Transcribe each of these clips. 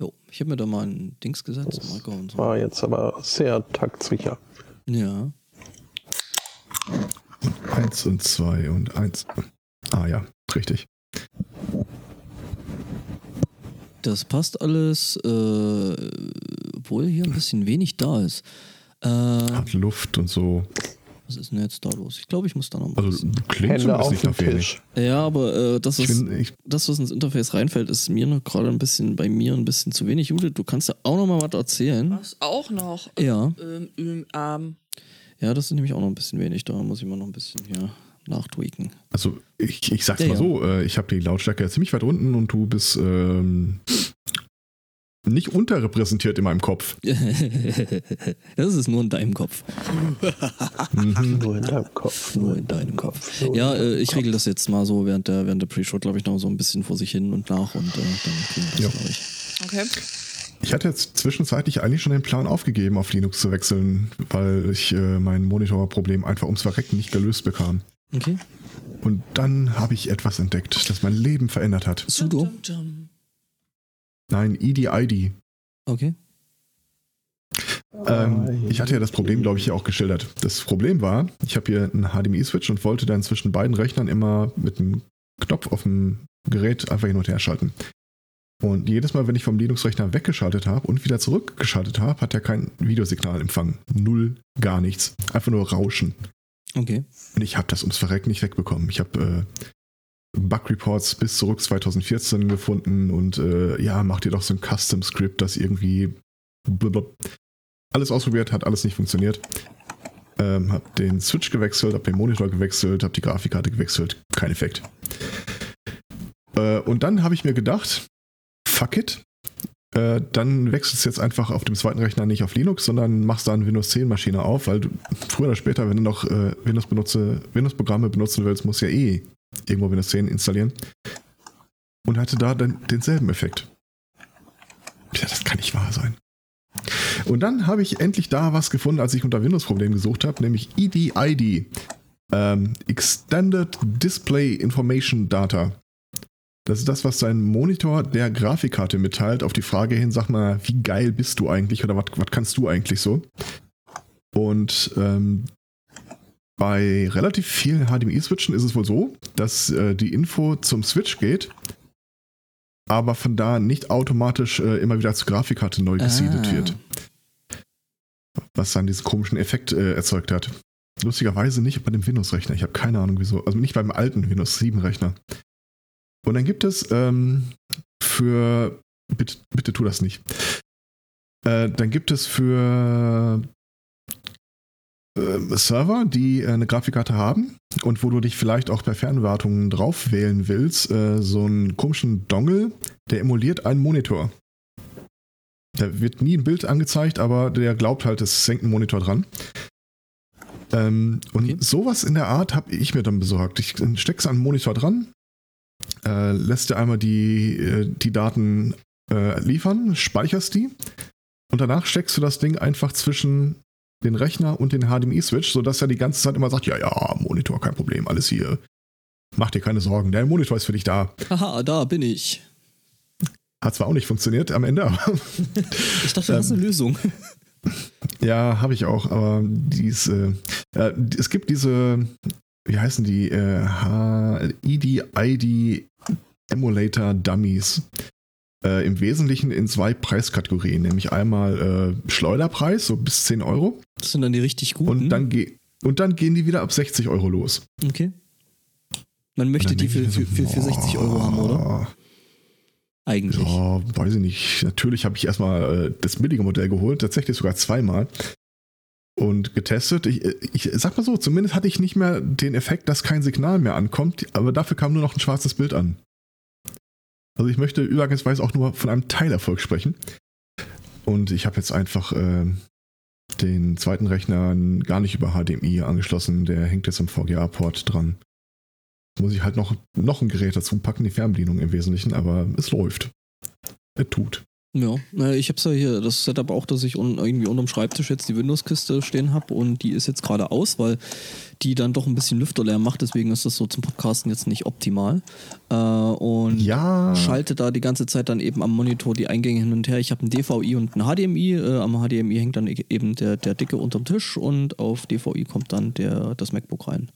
Jo, ich habe mir da mal ein Dings gesetzt. Das so. war jetzt aber sehr taktsicher. Ja. Eins und zwei und eins. Ah ja, richtig. Das passt alles, äh, obwohl hier ein bisschen wenig da ist. Äh, Hat Luft und so. Was ist denn jetzt da los? Ich glaube, ich muss da noch mal. Also klingt Hände zumindest auf nicht den nach wenig. Tisch. ja, aber äh, das, Ich ist, bin, ich, das, was ins Interface reinfällt, ist mir noch gerade ein bisschen, bei mir ein bisschen zu wenig. Judith, du kannst ja auch noch mal was erzählen. Was auch noch? Ja. Ähm, ähm, ähm, Ja, das ist nämlich auch noch ein bisschen wenig. Da muss ich mal noch ein bisschen hier nachtweaken. also ich, ich sag's Ja, mal ja. so, äh, ich habe die Lautstärke ziemlich weit unten und du bist ähm, nicht unterrepräsentiert in meinem Kopf. das ist nur in deinem Kopf. Mhm. Nur in deinem Kopf. Nur in deinem Kopf. Nur Ja, äh, ich regel das jetzt mal so während der, während der Pre-Show, glaube ich, noch so ein bisschen vor sich hin und nach und äh, dann kriegen wir Ja. das, glaube ich. okay. Ich hatte jetzt zwischenzeitlich eigentlich schon den Plan aufgegeben, auf Linux zu wechseln, weil ich äh, mein Monitorproblem einfach ums Verrecken nicht gelöst bekam. Okay. Und dann habe ich etwas entdeckt, das mein Leben verändert hat. Sudo. Dum, dum, dum. Nein, EDID. Okay. Ähm, ich hatte ja das Problem, glaube ich, hier auch geschildert. Das Problem war, ich habe hier einen HDMI-Switch und wollte dann zwischen beiden Rechnern immer mit einem Knopf auf dem Gerät einfach hin und her schalten. Und jedes Mal, wenn ich vom Linux-Rechner weggeschaltet habe und wieder zurückgeschaltet habe, hat er kein Videosignal empfangen. Null, gar nichts. Einfach nur Rauschen. Okay. Und ich habe das ums Verrecken nicht wegbekommen. Ich habe äh, Bug-Reports bis zurück 2014 gefunden und äh, ja, mach dir doch so ein Custom-Script, das irgendwie blablabla. alles ausprobiert, hat alles nicht funktioniert. Ähm, hab den Switch gewechselt, hab den Monitor gewechselt, hab die Grafikkarte gewechselt, kein Effekt. Äh, und dann habe ich mir gedacht, fuck it, äh, dann wechselst du jetzt einfach auf dem zweiten Rechner nicht auf Linux, sondern machst da eine Windows 10 Maschine auf, weil du früher oder später, wenn du noch äh, Windows benutze, Windows-Programme benutzen willst, musst du ja eh irgendwo Windows 10 installieren. Und hatte da dann denselben Effekt. Ja, das kann nicht wahr sein. Und dann habe ich endlich da was gefunden, als ich unter Windows-Problem gesucht habe, nämlich EDID. Ähm, Extended Display Information Data. Das ist das, was dein Monitor der Grafikkarte mitteilt, auf die Frage hin, sag mal, wie geil bist du eigentlich oder was kannst du eigentlich so? Und ähm, bei relativ vielen HDMI-Switchen ist es wohl so, dass äh, die Info zum Switch geht, aber von da nicht automatisch äh, immer wieder zur Grafikkarte neu gesiedet Ah. wird. Was dann diesen komischen Effekt äh, erzeugt hat. Lustigerweise nicht bei dem Windows-Rechner. Ich habe keine Ahnung wieso. Also nicht beim alten Windows 7-Rechner. Und dann gibt es ähm, für. Bitte, bitte tu das nicht. Äh, dann gibt es für äh, Server, die äh, eine Grafikkarte haben und wo du dich vielleicht auch per Fernwartung drauf wählen willst, äh, so einen komischen Dongle, der emuliert einen Monitor. Da wird nie ein Bild angezeigt, aber der glaubt halt, es hängt ein Monitor dran. Ähm, und Okay. sowas in der Art habe ich mir dann besorgt. Ich steck's an den Monitor dran, äh, lässt dir einmal die, die Daten liefern, speicherst die und danach steckst du das Ding einfach zwischen den Rechner und den HDMI-Switch, sodass er die ganze Zeit immer sagt, ja, ja, Monitor, kein Problem, alles hier. Mach dir keine Sorgen, der Monitor ist für dich da. Haha, da bin ich. Hat zwar auch nicht funktioniert am Ende, aber Ich dachte, du hast eine Lösung. ja, habe ich auch, aber dies, äh, äh, es gibt diese, wie heißen die, äh, H- ED-ID Emulator Dummies. Äh, Im Wesentlichen in zwei Preiskategorien, nämlich einmal äh, Schleuderpreis, so bis 10 Euro, Das sind dann die richtig guten. und dann, ge und dann gehen die wieder ab 60 Euro los. Okay. Man möchte die für, für, für, für 60 Euro haben, oder? Eigentlich. Ja, weiß ich nicht. Natürlich habe ich erstmal äh, das billige Modell geholt, tatsächlich sogar zweimal. Und getestet. Ich, ich sag mal so, zumindest hatte ich nicht mehr den Effekt, dass kein Signal mehr ankommt, aber dafür kam nur noch ein schwarzes Bild an. Also ich möchte übergangsweise auch nur von einem Teilerfolg sprechen. Und ich habe jetzt einfach äh, den zweiten Rechner gar nicht über HDMI angeschlossen. Der hängt jetzt am VGA-Port dran. Muss ich halt noch, noch ein Gerät dazu packen, die Fernbedienung im Wesentlichen, aber es läuft. Es tut. Ja, ich habe ja hier das Setup auch, dass ich un irgendwie unterm Schreibtisch jetzt die Windows-Kiste stehen habe und die ist jetzt gerade aus, weil die dann doch ein bisschen Lüfterlärm macht, deswegen ist das so zum Podcasten jetzt nicht optimal. Äh, und Ja. schalte da die ganze Zeit dann eben am Monitor die Eingänge hin und her. Ich habe ein DVI und ein HDMI. Äh, am HDMI hängt dann e- eben der, der Dicke unterm Tisch und auf DVI kommt dann der, das MacBook rein.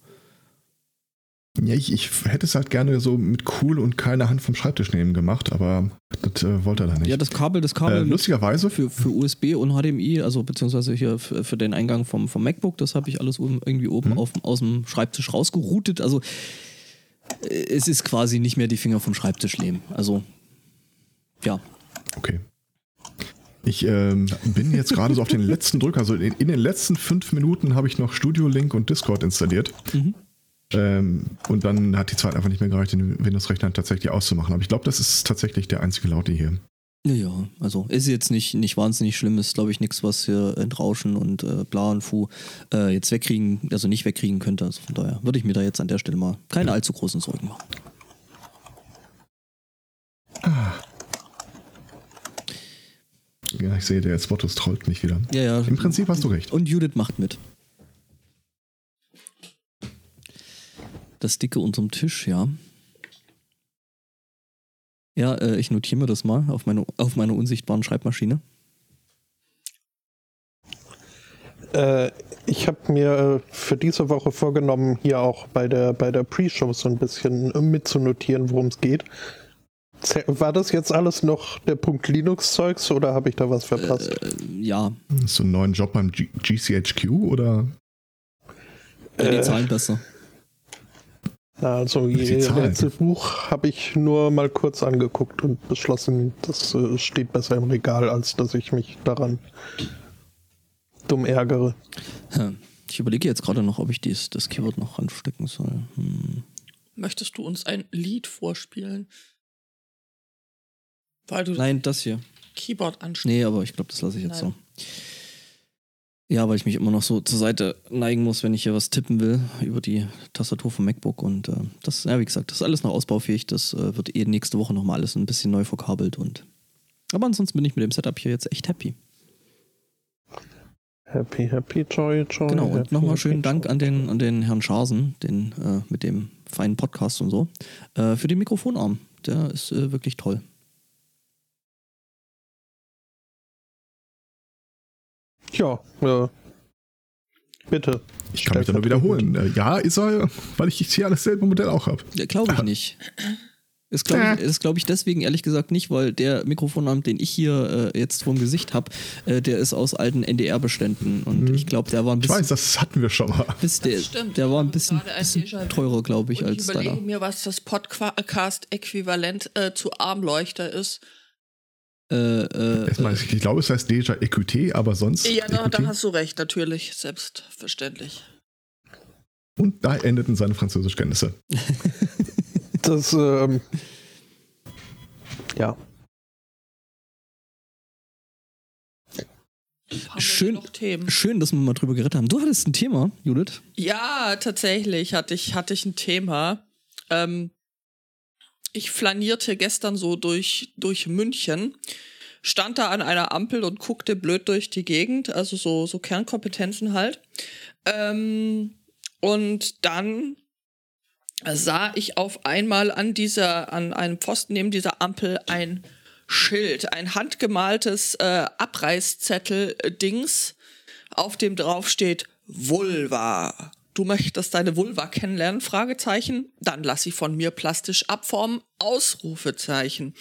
Ja, ich, ich hätte es halt gerne so mit cool und keine Hand vom Schreibtisch nehmen gemacht, aber das äh, wollte er da nicht. Ja, das Kabel, das Kabel äh, lustigerweise, für, für USB und HDMI, also beziehungsweise hier für, für den Eingang vom, vom MacBook, das habe ich alles irgendwie oben Mhm. auf, aus dem Schreibtisch rausgeroutet. Also äh, es ist quasi nicht mehr die Finger vom Schreibtisch nehmen. Also ja. okay. Ich ähm, bin jetzt gerade so auf den letzten Drücker, also in, in den letzten fünf Minuten habe ich noch Studio Link und Discord installiert. Mhm. Ähm, und dann hat die Zeit einfach nicht mehr gereicht, den Windows-Rechner tatsächlich auszumachen. Aber ich glaube, das ist tatsächlich der einzige Laute hier. Ja, ja, also ist jetzt nicht, nicht wahnsinnig schlimm, ist glaube ich nichts, was hier Entrauschen und äh, bla und fu äh, jetzt wegkriegen, also nicht wegkriegen könnte. Also von daher würde ich mir da jetzt an der Stelle mal keine allzu großen Sorgen machen. Ja, ich sehe, der Spotus trollt mich wieder. Ja, ja. Im Prinzip hast du recht. Und Judith macht mit. Das Dicke unterm Tisch, ja. Ja, äh, ich notiere mir das mal auf, meine, auf meiner unsichtbaren Schreibmaschine. Äh, ich habe mir äh, für diese Woche vorgenommen, hier auch bei der, bei der Pre-Show so ein bisschen äh, mitzunotieren, worum es geht. War das jetzt alles noch der Punkt Linux-Zeugs oder habe ich da was verpasst? Äh, ja, Hast du einen neuen Job beim G GCHQ oder? ja, die Äh, Zahlen besser. Also ihr Zahlen. Rätselbuch habe ich nur mal kurz angeguckt und beschlossen, das äh, steht besser im Regal, als dass ich mich daran dumm ärgere. Ich überlege jetzt gerade noch, ob ich dies, das Keyword noch ranstecken soll. Hm. Möchtest du uns ein Lied vorspielen? Weil du Nein, das hier. Keyboard anschließt. Nee, aber ich glaube, das lasse ich jetzt Nein. so. Ja, weil ich mich immer noch so zur Seite neigen muss, wenn ich hier was tippen will über die Tastatur vom MacBook. Und äh, das, ja, wie gesagt, das ist alles noch ausbaufähig. Das äh, wird eh nächste Woche nochmal alles ein bisschen neu verkabelt. Und aber ansonsten bin ich mit dem Setup hier jetzt echt happy. Happy, happy, joy, joy. Genau, und nochmal schönen Dank an den, an den Herrn Scharsen, den, äh, mit dem feinen Podcast und so, äh, für den Mikrofonarm. Der ist äh, wirklich toll. Ja, äh, bitte. Ich kann mich da nur wiederholen. Äh, Ja, ist er, weil ich hier alles selbe Modell auch habe. Ja, glaube ich nicht. Ist glaube ich, ist, glaub ich deswegen ehrlich gesagt nicht, weil der Mikrofonarm, den ich hier äh, jetzt vorm Gesicht habe, äh, der ist aus alten NDR-Beständen und ich glaube, der war ein Ich bisschen, weiß, das hatten wir schon mal. bis der, Stimmt. der war ein bisschen, bisschen teurer, glaube ich, Und als ich überlege deiner. mir, was das Podcast-Äquivalent äh, zu Armleuchter ist. Äh, äh, Erstmal, ich glaube, es heißt Deja EQT, aber sonst. Ja, da, da hast du recht, natürlich, selbstverständlich. Und da endeten seine Französischkenntnisse. Das, ähm, ja. Schön. schön, dass wir mal drüber geredet haben. Du hattest ein Thema, Judith. Ja, tatsächlich hatte ich, hatte ich ein Thema. Ähm, ich flanierte gestern so durch, durch München, stand da an einer Ampel und guckte blöd durch die Gegend, also so, so Kernkompetenzen halt. Ähm, und dann sah ich auf einmal an dieser, an einem Pfosten neben dieser Ampel ein Schild, ein handgemaltes äh, Abreißzettel-Dings, auf dem drauf steht Vulva. Du möchtest deine Vulva kennenlernen? Fragezeichen. Dann lass sie von mir plastisch abformen. Ausrufezeichen.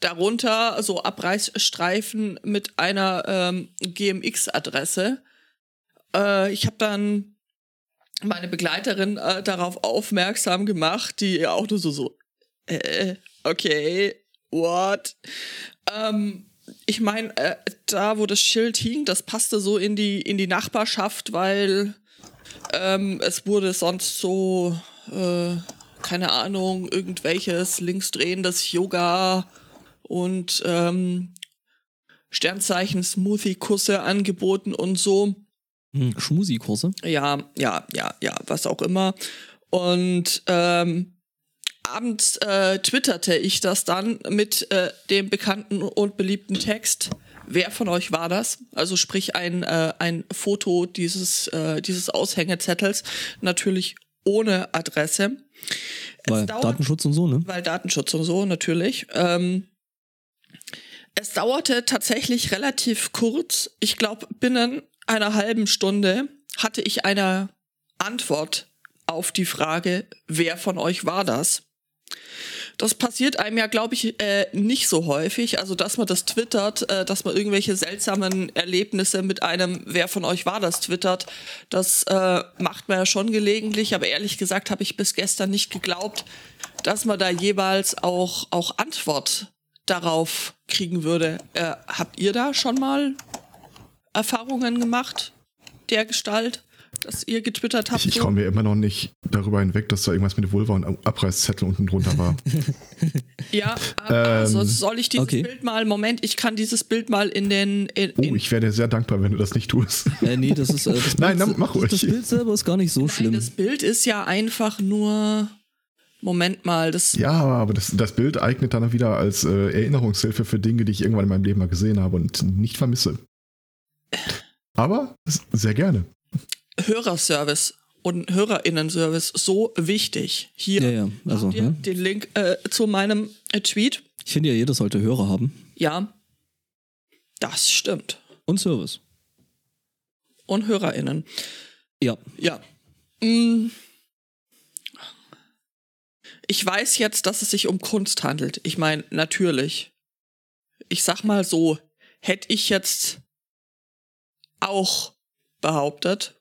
Darunter so Abreißstreifen mit einer ähm, GMX-Adresse. Äh, ich habe dann meine Begleiterin äh, darauf aufmerksam gemacht, die auch nur so so, äh, okay, what? Ähm, ich meine, äh, da wo das Schild hing, das passte so in die in die Nachbarschaft, weil ähm, es wurde sonst so, äh, keine Ahnung, irgendwelches linksdrehendes Yoga und ähm, Sternzeichen Smoothie-Kusse angeboten und so. Hm, Schmusi-Kurse. Ja, ja, ja, ja, was auch immer. Und ähm, abends äh, twitterte ich das dann mit äh, dem bekannten und beliebten Text. Wer von euch war das? Also sprich ein, äh, ein Foto dieses, äh, dieses Aushängezettels, natürlich ohne Adresse. Weil Datenschutz und so, ne? Weil Datenschutz und so, natürlich. Ähm, es dauerte tatsächlich relativ kurz. Ich glaube, binnen einer halben Stunde hatte ich eine Antwort auf die Frage, wer von euch war das? Das passiert einem ja, glaube ich, äh, nicht so häufig. Also, dass man das twittert, äh, dass man irgendwelche seltsamen Erlebnisse mit einem, wer von euch war das, twittert. Das äh, macht man ja schon gelegentlich. Aber ehrlich gesagt habe ich bis gestern nicht geglaubt, dass man da jeweils auch, auch Antwort darauf kriegen würde. Äh, habt ihr da schon mal Erfahrungen gemacht, der Gestalt? Dass ihr getwittert habt. Ich, ich komme mir immer noch nicht darüber hinweg, dass da irgendwas mit Vulva und Abreißzettel unten drunter war. ja, also soll ich dieses okay. Bild mal, Moment, ich kann dieses Bild mal in den. In, in oh, ich wäre dir sehr dankbar, wenn du das nicht tust. Äh, nee, das ist. Äh, das Bild, Nein, dann mach ruhig. Das Bild selber ist gar nicht so schlimm. das Bild ist ja einfach nur. Moment mal, das. Ja, aber das, das Bild eignet dann wieder als äh, Erinnerungshilfe für Dinge, die ich irgendwann in meinem Leben mal gesehen habe und nicht vermisse. Aber sehr gerne. Hörerservice und Hörerinnenservice so wichtig. Hier ja, ja. Also, ja. den Link äh, zu meinem äh, Tweet. Ich finde ja, jeder sollte Hörer haben. Ja, das stimmt. Und Service. Und HörerInnen. Ja. Ja. Mm. Ich weiß jetzt, dass es sich um Kunst handelt. Ich meine, natürlich. Ich sag mal so, hätte ich jetzt auch behauptet,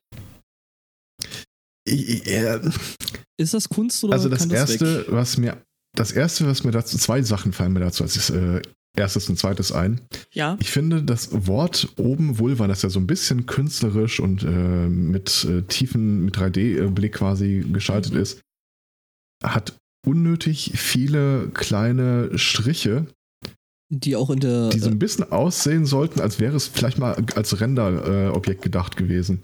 ist das Kunst oder Also das erste, weg? was mir, das erste, was mir dazu, zwei Sachen fallen mir dazu als äh, erstes und zweites ein. Ja. Ich finde das Wort oben Vulva, das ja so ein bisschen künstlerisch und äh, mit äh, tiefen, mit 3D-Blick quasi geschaltet mhm. ist, hat unnötig viele kleine Striche, die auch in der. Die so ein bisschen aussehen sollten, als wäre es vielleicht mal als Render-Objekt gedacht gewesen.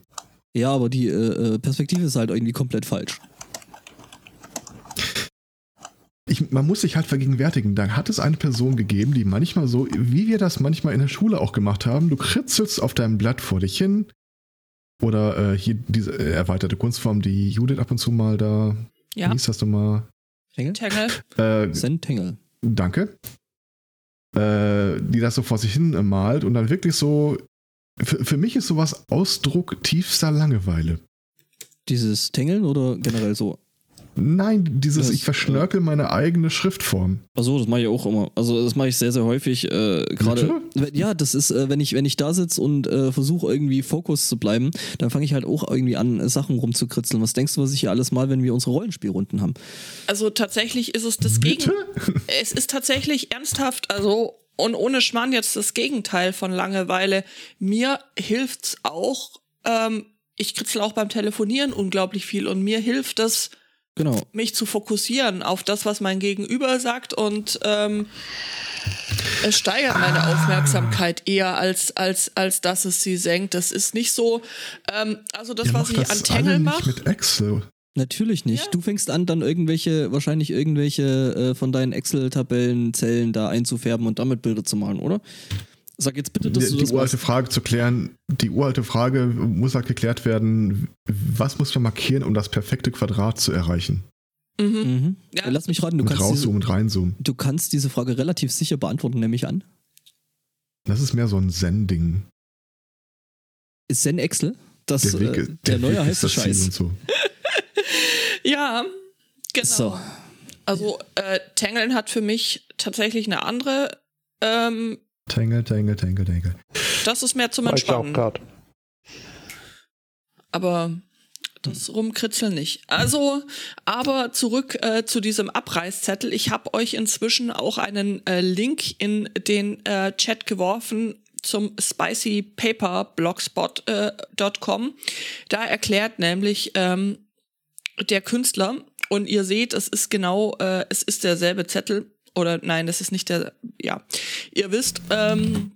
Ja, aber die äh, äh, Perspektive ist halt irgendwie komplett falsch. Ich, man muss sich halt vergegenwärtigen, da hat es eine Person gegeben, die manchmal so, wie wir das manchmal in der Schule auch gemacht haben, du kritzelst auf deinem Blatt vor dich hin. Oder äh, hier diese äh, erweiterte Kunstform, die Judith ab und zu mal da. Ja. Wie hieß das nochmal? Tengel? Tengel. Äh, Send Tengel. Danke. Äh, die das so vor sich hin malt und dann wirklich so für, für mich ist sowas Ausdruck tiefster Langeweile. Dieses Tängeln oder generell so? Nein, dieses, das, ich verschnörkel äh, meine eigene Schriftform. Achso, das mache ich auch immer. Also das mache ich sehr, sehr häufig. Äh, Gerade. Ja, das ist, äh, wenn ich, wenn ich da sitze und äh, versuche irgendwie Fokus zu bleiben, dann fange ich halt auch irgendwie an, Sachen rumzukritzeln. Was denkst du, was ich hier alles mal, wenn wir unsere Rollenspielrunden haben? Also tatsächlich ist es das Gegenteil. Es ist tatsächlich ernsthaft, also und ohne Schmarrn jetzt das Gegenteil von Langeweile. Mir hilft's auch, ähm, ich kritzel auch beim Telefonieren unglaublich viel und mir hilft es, genau. mich zu fokussieren auf das, was mein Gegenüber sagt und ähm, es steigert meine ah. Aufmerksamkeit eher als als als dass es sie senkt. Das ist nicht so. Ähm, also das, Ihr was ich an Tangle mache. mit Excel. Natürlich nicht. Ja. Du fängst an, dann irgendwelche, wahrscheinlich irgendwelche äh, von deinen Excel-Tabellenzellen da einzufärben und damit Bilder zu machen, oder? Sag jetzt bitte, dass die, du das Die uralte machst. Frage zu klären, die uralte Frage muss halt geklärt werden, was muss man markieren, um das perfekte Quadrat zu erreichen? Mhm. mhm. Ja. Lass mich raten, du kannst, rauszoomen diese, und reinzoomen. du kannst diese Frage relativ sicher beantworten, nehme ich an. Das ist mehr so ein Zen-Ding. Ist Zen Excel? Das, der, Weg, äh, der, der neue heiße Scheiß. Und so. Ja, genau. So. Also äh, Tangeln hat für mich tatsächlich eine andere. Ähm, Tangle, Tangle, Tangle, Tangle. Das ist mehr zum Entspannen. Aber das Rumkritzeln nicht. Also, aber zurück äh, zu diesem Abreißzettel. Ich habe euch inzwischen auch einen äh, Link in den äh, Chat geworfen zum spicypaperblogspot.com. Äh, da erklärt nämlich ähm, der Künstler und ihr seht, es ist genau, äh, es ist derselbe Zettel oder nein, das ist nicht der, ja, ihr wisst, ähm,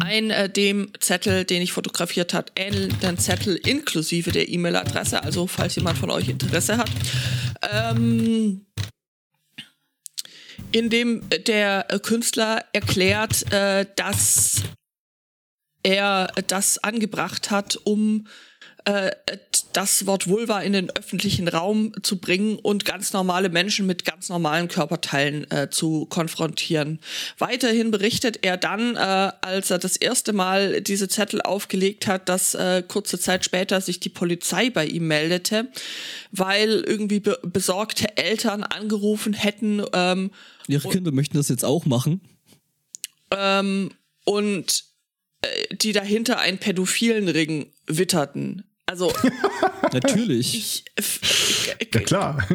ein äh, dem Zettel, den ich fotografiert hat, ähnelnden Zettel inklusive der E-Mail-Adresse, also falls jemand von euch Interesse hat. Ähm, in dem der Künstler erklärt, äh, dass er das angebracht hat, um äh, das Wort Vulva in den öffentlichen Raum zu bringen und ganz normale Menschen mit ganz normalen Körperteilen äh, zu konfrontieren. Weiterhin berichtet er dann, äh, als er das erste Mal diese Zettel aufgelegt hat, dass äh, kurze Zeit später sich die Polizei bei ihm meldete, weil irgendwie be besorgte Eltern angerufen hätten. Ähm, Ihre Kinder möchten das jetzt auch machen. Ähm, und äh, die dahinter einen pädophilen Ring witterten. Also. Natürlich. Ich, ja, klar.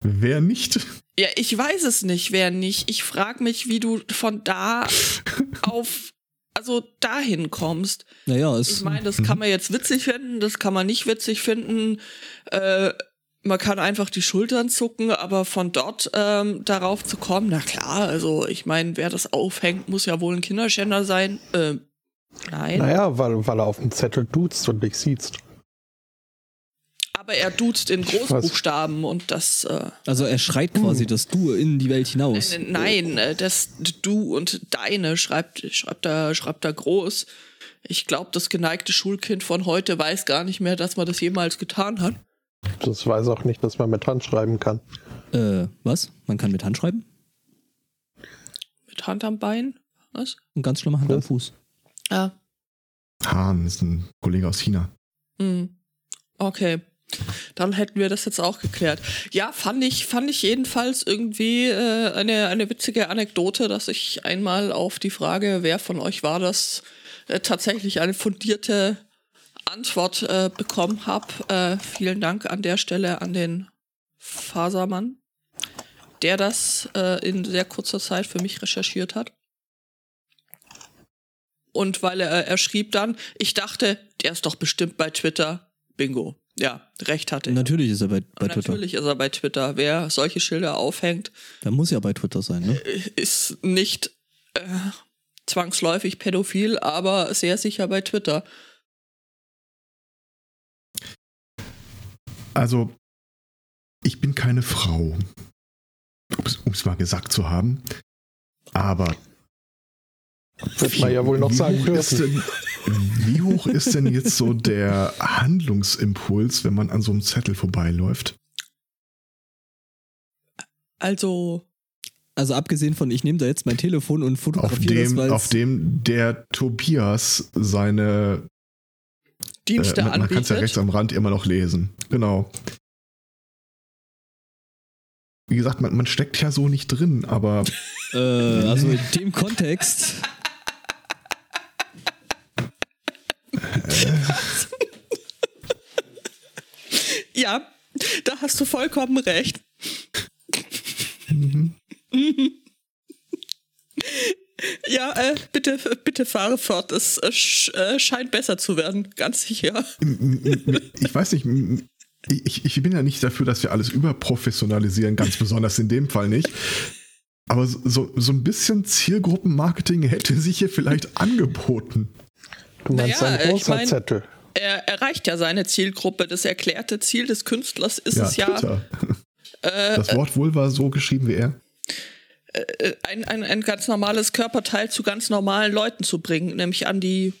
wer nicht? Ja, ich weiß es nicht, wer nicht. Ich frage mich, wie du von da auf, also dahin kommst. Naja, es. Ich meine, das kann man jetzt witzig finden, das kann man nicht witzig finden. Äh, man kann einfach die Schultern zucken, aber von dort ähm, darauf zu kommen, na klar, also ich meine, wer das aufhängt, muss ja wohl ein Kinderschänder sein. Äh, Nein. Naja, weil, weil er auf dem Zettel duzt und nicht siehst. Aber er duzt in Großbuchstaben und das. Äh, also er schreit quasi hm. das Du in die Welt hinaus. Nein, nein, äh, das Du und Deine schreibt, schreibt, er, schreibt er groß. Ich glaube, das geneigte Schulkind von heute weiß gar nicht mehr, dass man das jemals getan hat. Das weiß auch nicht, dass man mit Hand schreiben kann. Äh, was? Man kann mit Hand schreiben? Mit Hand am Bein? Was? Eine ganz schlimme Hand was? am Fuß. Ja. Han ist ein Kollege aus China. Mhm. Okay. Dann hätten wir das jetzt auch geklärt. Ja, fand ich, fand ich jedenfalls irgendwie äh, eine, eine witzige Anekdote, dass ich einmal auf die Frage, wer von euch war das, äh, tatsächlich eine fundierte Antwort äh, bekommen habe. Äh, vielen Dank an der Stelle an den Fasermann, der das äh, in sehr kurzer Zeit für mich recherchiert hat. Und weil er, er schrieb dann, ich dachte, der ist doch bestimmt bei Twitter. Bingo. Ja, recht hatte er. Natürlich ist er bei, bei Twitter. Natürlich ist er bei Twitter. Wer solche Schilder aufhängt, der muss ja bei Twitter sein, ne? Ist nicht äh, zwangsläufig pädophil, aber sehr sicher bei Twitter. Also, ich bin keine Frau, um es mal gesagt zu haben, aber wird man ja wohl noch sagen dürfen. wie hoch ist denn jetzt so der Handlungsimpuls, wenn man an so einem Zettel vorbeiläuft? Also. Also abgesehen von, ich nehme da jetzt mein Telefon und fotografiere auf dem, das, Auf dem der Tobias seine Dienste äh, man, man kann es ja rechts am Rand immer noch lesen. Genau. Wie gesagt, man, man steckt ja so nicht drin, aber. äh, also in dem Kontext. ja, da hast du vollkommen recht. Mhm. Ja, äh, bitte, bitte fahre fort. Es äh, scheint besser zu werden, ganz sicher. Ich weiß nicht, ich, ich bin ja nicht dafür, dass wir alles überprofessionalisieren, ganz besonders in dem Fall nicht. Aber so, so ein bisschen Zielgruppenmarketing hätte sich hier vielleicht angeboten. Du meinst naja, ein großer ich mein, Zettel. Er erreicht ja seine Zielgruppe. Das erklärte Ziel des Künstlers ist ja, es ja. Äh, das Wort wohl war so geschrieben wie er. Äh, ein, ein, ein ganz normales Körperteil zu ganz normalen Leuten zu bringen, nämlich an die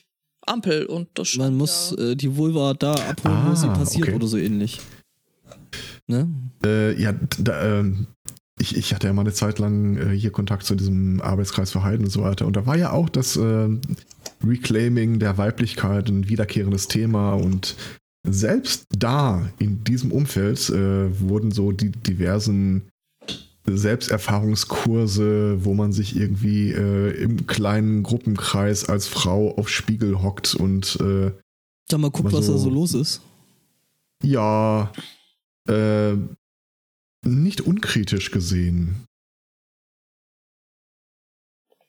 Ampel. Und das Man muss ja. äh, die Vulva da abholen, ah, wo sie passiert okay. oder so ähnlich. Ne? Äh, ja, da, ähm, ich, ich hatte ja mal eine Zeit lang äh, hier Kontakt zu diesem Arbeitskreis für Heiden und so weiter. Und da war ja auch das äh, Reclaiming der Weiblichkeit ein wiederkehrendes Thema. Und selbst da, in diesem Umfeld, äh, wurden so die diversen Selbsterfahrungskurse, wo man sich irgendwie äh, im kleinen Gruppenkreis als Frau auf Spiegel hockt und äh, Sag mal, guck, was so, da so los ist. Ja, äh, nicht unkritisch gesehen.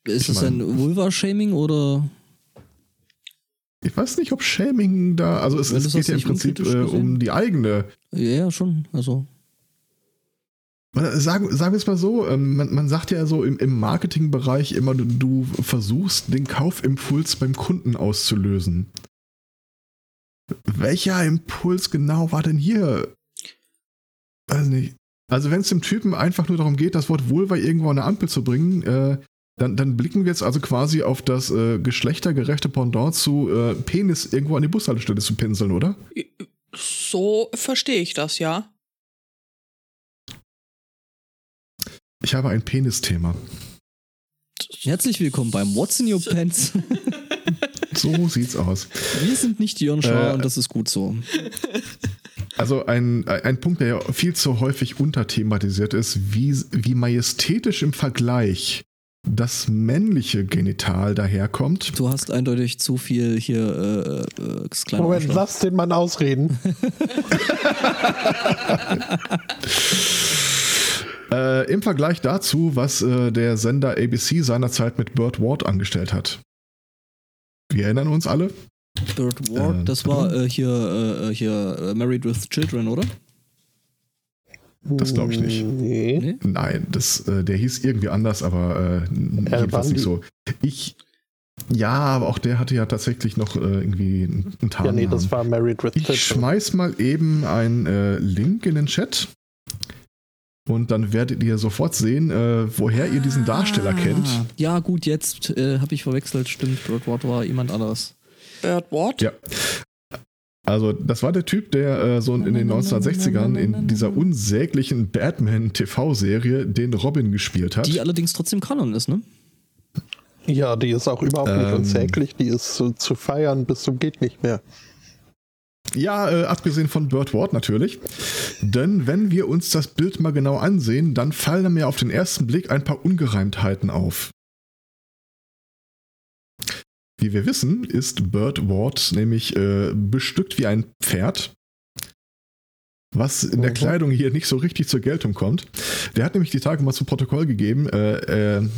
Ist das ein Vulva-Shaming oder? Ich weiß nicht, ob Shaming da. Also, es, es geht ja im Prinzip äh, um die eigene. Ja, schon. Also. Sagen, sagen wir es mal so, ähm, man, man sagt ja so im, im Marketingbereich immer, du, du, versuchst den Kaufimpuls beim Kunden auszulösen. Welcher Impuls genau war denn hier? Weiß nicht. Also wenn es dem Typen einfach nur darum geht, das Wort Vulva irgendwo an eine Ampel zu bringen, äh, dann, dann blicken wir jetzt also quasi auf das äh, geschlechtergerechte Pendant zu äh, Penis irgendwo an die Bushaltestelle zu pinseln, oder? So verstehe ich das, ja. Ich habe ein Penis-Thema. Herzlich willkommen beim What's in Your Pants. So sieht's aus. Wir sind nicht Jörn Schaar Äh, und das ist gut so. Also ein, ein Punkt, der ja viel zu häufig unterthematisiert ist, wie, wie majestätisch im Vergleich das männliche Genital daherkommt. Du hast eindeutig zu viel hier äh, äh, Moment, Arschloch. lass den Mann ausreden. Äh, Im Vergleich dazu, was äh, der Sender ABC seinerzeit mit Burt Ward angestellt hat. Wir erinnern uns alle. Bird Ward, Äh, das war äh, hier, äh, hier Married with Children, oder? Das glaub ich nicht. Nee. Nee? Nein, das, äh, der hieß irgendwie anders, aber äh, jedenfalls nicht so. Ich, ja, aber auch der hatte ja tatsächlich noch äh, irgendwie einen einen Ja, nee, das war Married with Ich schmeiß mal eben einen äh, Link in den Chat. Und dann werdet ihr sofort sehen, äh, woher ihr diesen Darsteller Ah, kennt. Ja, gut, jetzt äh, habe ich verwechselt, stimmt. Bird Ward war jemand anderes. Bird what? Ja. Also, das war der Typ, der äh, so in den 1960ern in dieser unsäglichen Batman-TV-Serie den Robin gespielt hat. Die allerdings trotzdem Kanon ist, ne? Ja, die ist auch überhaupt nicht Ähm. unsäglich. Die ist zu, zu feiern bis zum geht nicht mehr. Ja, äh, abgesehen von Burt Ward natürlich. Denn wenn wir uns das Bild mal genau ansehen, dann fallen mir auf den ersten Blick ein paar Ungereimtheiten auf. Wie wir wissen, ist Burt Ward nämlich äh, bestückt wie ein Pferd, was in der Mhm. Kleidung hier nicht so richtig zur Geltung kommt. Der hat nämlich die Tage mal zu Protokoll gegeben, äh, äh,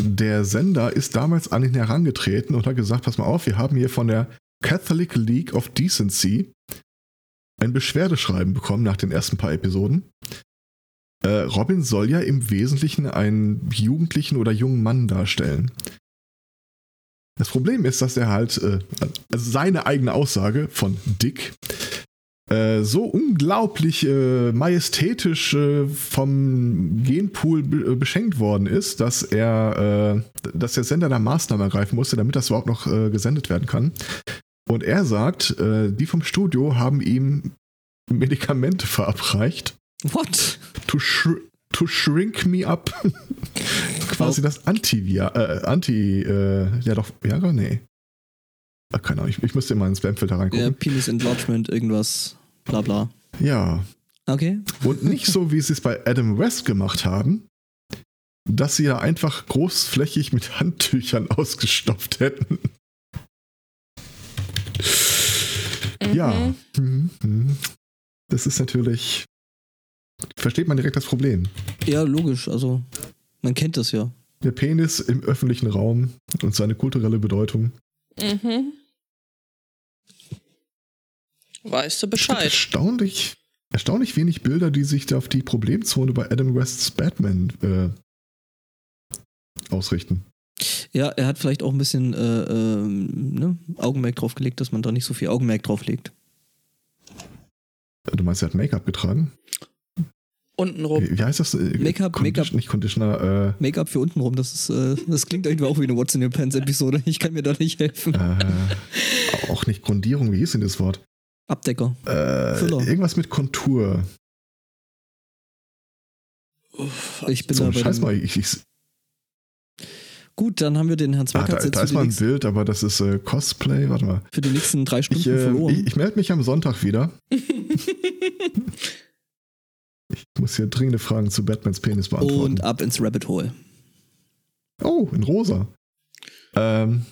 der Sender ist damals an ihn herangetreten und hat gesagt, pass mal auf, wir haben hier von der Catholic League of Decency ein Beschwerdeschreiben bekommen nach den ersten paar Episoden. Äh, Robin soll ja im Wesentlichen einen Jugendlichen oder jungen Mann darstellen. Das Problem ist, dass er halt, äh, also seine eigene Aussage von Dick, äh, so unglaublich äh, majestätisch äh, vom Genpool be äh, beschenkt worden ist, dass er, äh, dass der Sender da Maßnahmen ergreifen musste, damit das überhaupt noch gesendet werden kann. Und er sagt, die vom Studio haben ihm Medikamente verabreicht. What? To, shr to shrink me up. Quasi das Anti-Via, äh, Anti, äh, ja doch, ja, doch, nee. Ach, keine Ahnung, ich, ich müsste in meinen Spamfilter Ja, reingucken. Penis Enlargement, irgendwas, bla bla. Ja. Okay. Und nicht so, wie sie es bei Adam West gemacht haben, dass sie ja einfach großflächig mit Handtüchern ausgestopft hätten. Ja. Mhm, mhm. Das ist natürlich. Versteht man direkt das Problem. Ja, logisch, also man kennt das ja. Der Penis im öffentlichen Raum und seine kulturelle Bedeutung. Mhm. Weißt du Es gibt Bescheid? erstaunlich, erstaunlich wenig Bilder, die sich da auf die Problemzone bei Adam Wests Batman äh, ausrichten. Ja, er hat vielleicht auch ein bisschen äh, ähm, ne, Augenmerk drauf gelegt, dass man da nicht so viel Augenmerk drauf legt. Du meinst, er hat Make-up getragen? Untenrum. Wie, heißt das? Äh, Make-up, Make-up. Nicht Conditioner, Make-up für untenrum, das ist, äh, das klingt irgendwie auch wie eine What's in Your Pants Episode. Ich kann mir da nicht helfen. äh, äh, auch nicht Grundierung, wie hieß denn das Wort? Abdecker. Äh, Füller. irgendwas mit Kontur. Ich bin So, da bei scheiß mal, ich, ich, Gut, dann haben wir den Herrn ah, Zweikatz da, jetzt da für ist die, mal ein Bild, aber das ist äh, Cosplay. Warte mal. für die nächsten drei Stunden Ich, äh, verloren. ich, ich melde mich am Sonntag wieder. Ich muss hier dringende Fragen zu Batmans Penis beantworten. und ab ins Rabbit Hole. Oh, in rosa. Ähm,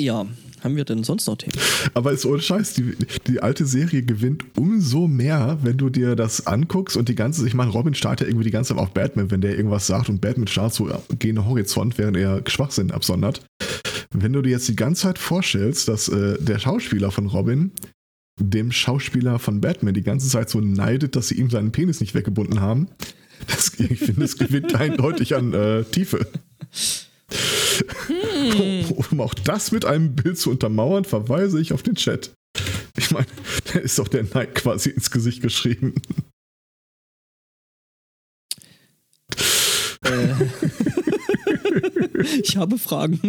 Ja, haben wir denn sonst noch Themen? aber ist ohne Scheiß, die, die alte Serie gewinnt umso mehr, wenn du dir das anguckst und die ganze, ich meine, Robin startet ja irgendwie die ganze Zeit auf Batman, wenn der irgendwas sagt und Batman startet so gehen Horizont, während er Schwachsinn absondert. Wenn du dir jetzt die ganze Zeit vorstellst, dass äh, der Schauspieler von Robin dem Schauspieler von Batman die ganze Zeit so neidet, dass sie ihm seinen Penis nicht weggebunden haben, das, ich finde, es gewinnt eindeutig an äh, Tiefe. um auch das mit einem Bild zu untermauern, verweise ich auf den Chat. Ich meine, da ist doch der Neid quasi ins Gesicht geschrieben. Äh, ich habe Fragen.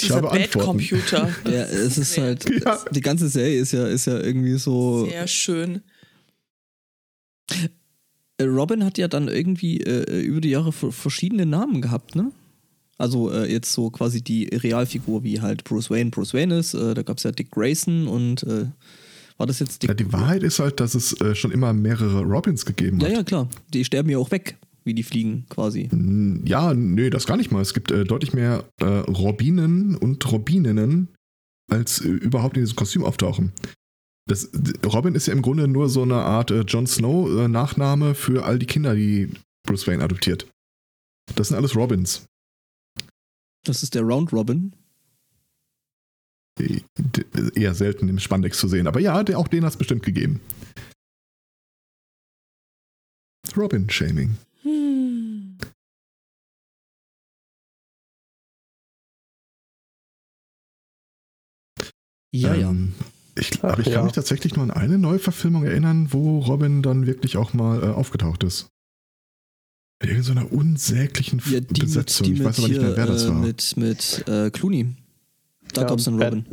Dieser habe Bad Antworten. Computer. ja, es ist halt, Ja. die ganze Serie ist ja, ist ja irgendwie so. Sehr schön. Äh, Robin hat ja dann irgendwie äh, über die Jahre verschiedene Namen gehabt, ne? Also äh, jetzt so quasi die Realfigur, wie halt Bruce Wayne Bruce Wayne ist. Äh, da gab es ja Dick Grayson und äh, war das jetzt Dick Ja, die Wahrheit ist halt, dass es äh, schon immer mehrere Robins gegeben Ja, hat. ja, klar. Die sterben ja auch weg, wie die fliegen quasi. Ja, nee, das gar nicht mal. Es gibt äh, deutlich mehr äh, Robinen und Robininnen, als äh, überhaupt in diesem Kostüm auftauchen. Das, Robin ist ja im Grunde nur so eine Art äh, Jon Snow äh, Nachname für all die Kinder, die Bruce Wayne adoptiert. Das sind alles Robins. Das ist der Round Robin. Eher selten im Spandex zu sehen. Aber ja, der, auch den hat es bestimmt gegeben. Robin-Shaming. Hm. Ja, Ähm, Ich, Ach, aber ich kann ja. mich tatsächlich nur an eine Neuverfilmung erinnern, wo Robin dann wirklich auch mal äh, aufgetaucht ist. Mit irgendeiner unsäglichen ja. ja die Besetzung. Mit, die ich weiß aber nicht mehr, hier, wer das äh, war. Mit, mit äh, Clooney. Da Ja, gab es einen Robin.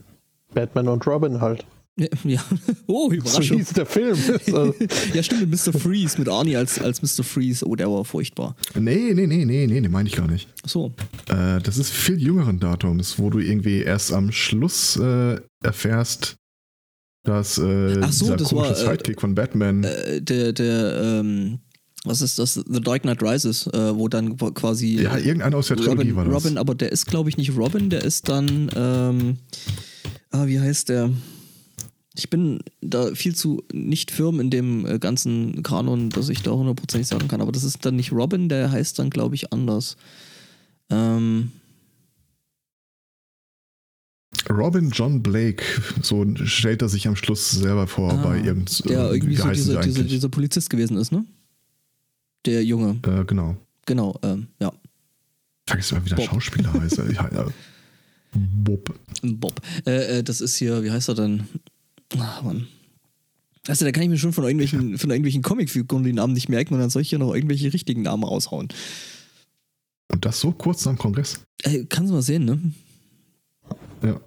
Batman und Robin halt. Ja, ja. Oh, So Überraschung. hieß der Film. Ja, stimmt, mit Mr. Freeze, mit Arnie als, als Mr. Freeze. Oh, der war furchtbar. Nee, nee, nee, nee, nee, nee, meine ich gar nicht. Ach So. Äh, das ist viel jüngeren Datums, wo du irgendwie erst am Schluss äh, erfährst, dass äh, Ach so, dieser das komische war, äh, Sidekick von Batman. Äh, der, der, ähm, was ist das? The Dark Knight Rises, äh, wo dann quasi. ja, irgendeiner aus der Trilogie Robin, war das. Robin, aber der ist, glaube ich, nicht Robin, der ist dann, ähm, ah, wie heißt der? Ich bin da viel zu nicht firm in dem äh, ganzen Kanon, dass ich da hundertprozentig sagen kann, aber das ist dann nicht Robin, der heißt dann, glaube ich, anders. Ähm, Robin John Blake, so stellt er sich am Schluss selber vor ah, bei irgend der irgendwie wie so dieser, dieser, dieser Polizist gewesen ist, ne? Der Junge, Äh, genau. genau, ähm, ja. Vergiss mal, wie der Bob. Schauspieler heißt. Ja, ja. Bob. Bob. Äh, äh, das ist hier, wie heißt er denn? Ach, Mann. Also, da kann ich mir schon von irgendwelchen, von irgendwelchen Comicfiguren die Namen nicht merken und dann soll ich hier noch irgendwelche richtigen Namen raushauen. Und das so kurz nach dem Kongress. Äh, kannst du mal sehen, ne? Ja.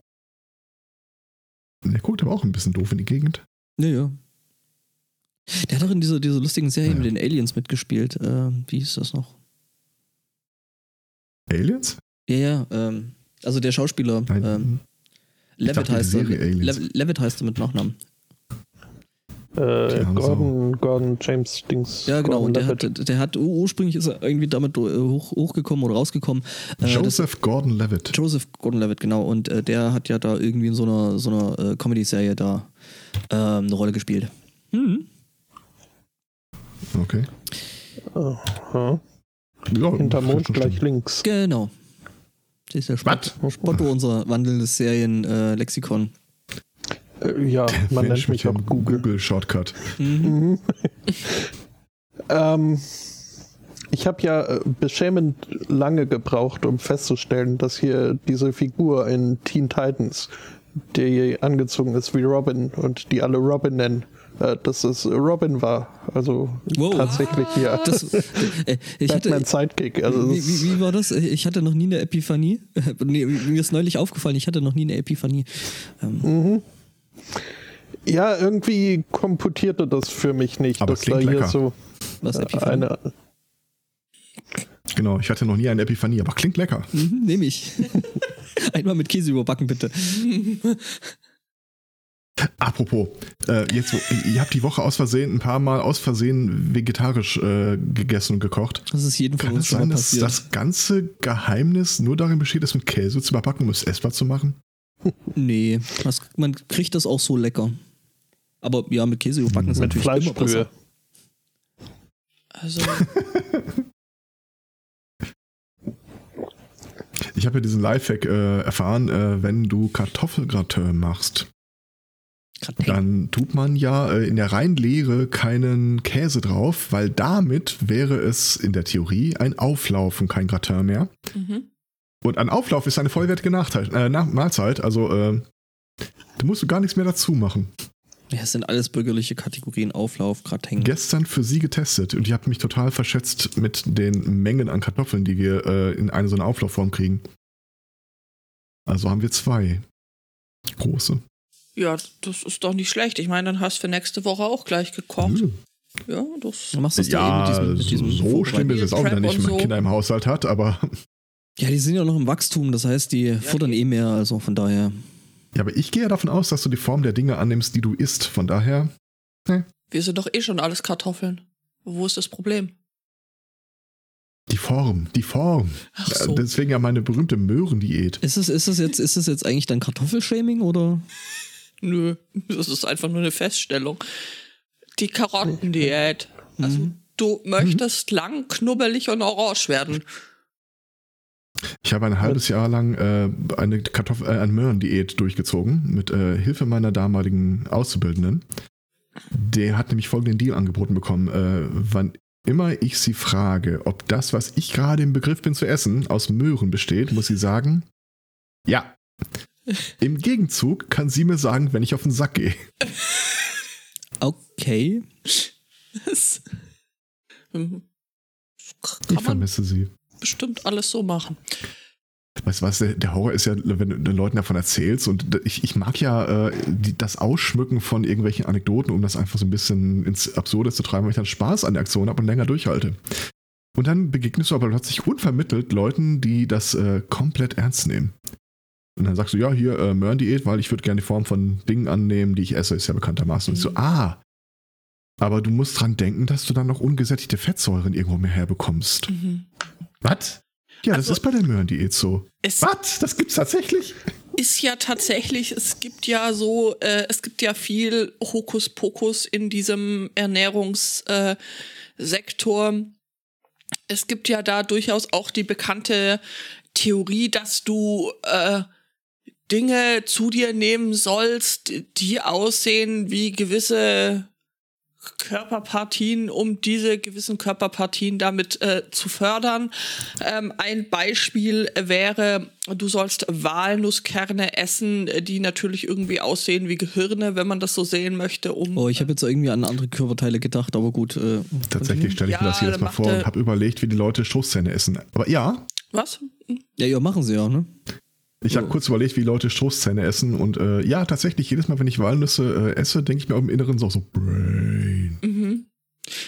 Der guckt aber auch ein bisschen doof in die Gegend. Ja, ja. Der hat doch in dieser, dieser lustigen Serie Ja. mit den Aliens mitgespielt. Äh, wie hieß das noch? Aliens? Ja, ja, ähm, also der Schauspieler. Ähm, Levitt dachte, die heißt er. Le Levitt heißt er mit Nachnamen. äh, Gordon, Gordon James Dings. Ja, genau. Gordon Und der Levitt. hat, der hat ursprünglich ist er irgendwie damit äh, hoch, hochgekommen oder rausgekommen. Äh, das- Joseph Gordon-Levitt. Joseph Gordon-Levitt, genau. Und äh, der hat ja da irgendwie in so einer, so einer äh, Comedy-Serie da ähm, eine Rolle gespielt. Mhm. Okay. Aha. Ja, Hinter Mond gleich stimmen. links. Genau. Das ist der Spott, Spotto, unser wandelndes Serien-Lexikon. Äh, ja, man Mensch nennt mich auch dem Google. Google-Shortcut. mhm. Ähm, ich habe ja äh, beschämend lange gebraucht, um festzustellen, dass hier diese Figur in Teen Titans, die angezogen ist wie Robin und die alle Robin nennen, dass es Robin war. Also Wow. tatsächlich hier. Das, äh, ich hatte, Batman Sidekick. Also wie, wie, wie war das? Ich hatte noch nie eine Epiphanie. nee, mir ist neulich aufgefallen, ich hatte noch nie eine Epiphanie. Ähm, Mhm. Ja, irgendwie komputierte das für mich nicht. Aber das war klingt hier lecker. so was äh, Epiphanie? eine. Genau, ich hatte noch nie eine Epiphanie, aber klingt lecker. Mhm, Nehme ich. Einmal mit Käse überbacken, bitte. Apropos, äh, jetzt, wo, ihr habt die Woche aus Versehen ein paar Mal aus Versehen vegetarisch äh, gegessen und gekocht. Das ist jedem von Kann es schon sein, dass passiert. das ganze Geheimnis nur darin besteht, es mit Käse zu überbacken, um es essbar zu machen? Nee, das, man kriegt das auch so lecker. Aber ja, mit Käse überbacken ist Mit natürlich immer Fleischbrühe. besser. Also, Ich habe ja diesen Lifehack äh, erfahren, äh, wenn du Kartoffelgratin machst. Dann tut man ja äh, in der reinen Lehre keinen Käse drauf, weil damit wäre es in der Theorie ein Auflauf und kein Gratin mehr. Mhm. Und ein Auflauf ist eine vollwertige Nachteil, äh, Mahlzeit, also äh, da musst du gar nichts mehr dazu machen. Ja, es sind alles bürgerliche Kategorien, Auflauf, Grateng. Gestern für sie getestet und ich habe mich total verschätzt mit den Mengen an Kartoffeln, die wir äh, in eine so eine Auflaufform kriegen. Also haben wir zwei große. Ja, das ist doch nicht schlecht. Ich meine, dann hast du für nächste Woche auch gleich gekocht. Hm. Ja, das. Du machst das Ja, da eben mit diesem, mit diesem so schlimm ist es auch, wenn man nicht so. Kinder im Haushalt hat, aber Ja, die sind ja noch im Wachstum, das heißt, die futtern eh mehr, also von daher. Ja, aber ich gehe ja davon aus, dass du die Form der Dinge annimmst, die du isst. Von daher, Wir sind doch eh schon alles Kartoffeln. Wo ist das Problem? die Form, die Form. Ach Ja, so. Deswegen ja meine berühmte Möhrendiät. Ist es, ist es jetzt, ist es jetzt eigentlich dann Kartoffelshaming oder? Nö, das ist einfach nur eine Feststellung. Die Karottendiät. Also, Mhm. du möchtest lang, knubbelig und orange werden. Ich habe ein halbes Jahr lang äh, eine Kartoffel, äh, eine Möhrendiät durchgezogen mit äh, Hilfe meiner damaligen Auszubildenden. Der hat nämlich folgenden Deal angeboten bekommen. Äh, wann immer ich sie frage, ob das, was ich gerade im Begriff bin zu essen, aus Möhren besteht, muss sie sagen, ja. Im Gegenzug kann sie mir sagen, wenn ich auf den Sack gehe. Okay. Das. Ich kann man vermisse sie. bestimmt alles so machen. Weißt du was, der, der Horror ist ja, wenn du den Leuten davon erzählst und ich, ich mag ja äh, die, das Ausschmücken von irgendwelchen Anekdoten, um das einfach so ein bisschen ins Absurde zu treiben, weil ich dann Spaß an der Aktion habe und länger durchhalte. Und dann begegnest du aber plötzlich unvermittelt Leuten, die das äh, komplett ernst nehmen. Und dann sagst du, ja, hier äh, Möhrendiät, weil ich würde gerne die Form von Dingen annehmen, die ich esse, ist ja bekanntermaßen. Und ich so, Mhm. ah, aber du musst dran denken, dass du dann noch ungesättigte Fettsäuren irgendwo mehr herbekommst. Mhm. Was? Ja, das Also- ist bei der Möhrendiät so. Was? Das gibt's tatsächlich? ist ja tatsächlich, es gibt ja so, äh, es gibt ja viel Hokuspokus in diesem Ernährungssektor. Äh, es gibt ja da durchaus auch die bekannte Theorie, dass du äh, Dinge zu dir nehmen sollst, die aussehen wie gewisse Körperpartien, um diese gewissen Körperpartien damit äh, zu fördern. Ähm, ein Beispiel wäre, du sollst Walnusskerne essen, die natürlich irgendwie aussehen wie Gehirne, wenn man das so sehen möchte, um Oh, ich habe jetzt irgendwie an andere Körperteile gedacht, aber gut. Äh, Tatsächlich stelle ich mir Ja, das jedes Mal vor und habe überlegt, wie die Leute Stoßzähne essen. Aber ja, was? Ja, ja, machen sie ja, ne? Ich habe kurz überlegt, wie Leute Stoßzähne essen. Und äh, ja, tatsächlich, jedes Mal, wenn ich Walnüsse äh, esse, denke ich mir auch im Inneren so, so Brain. Mhm.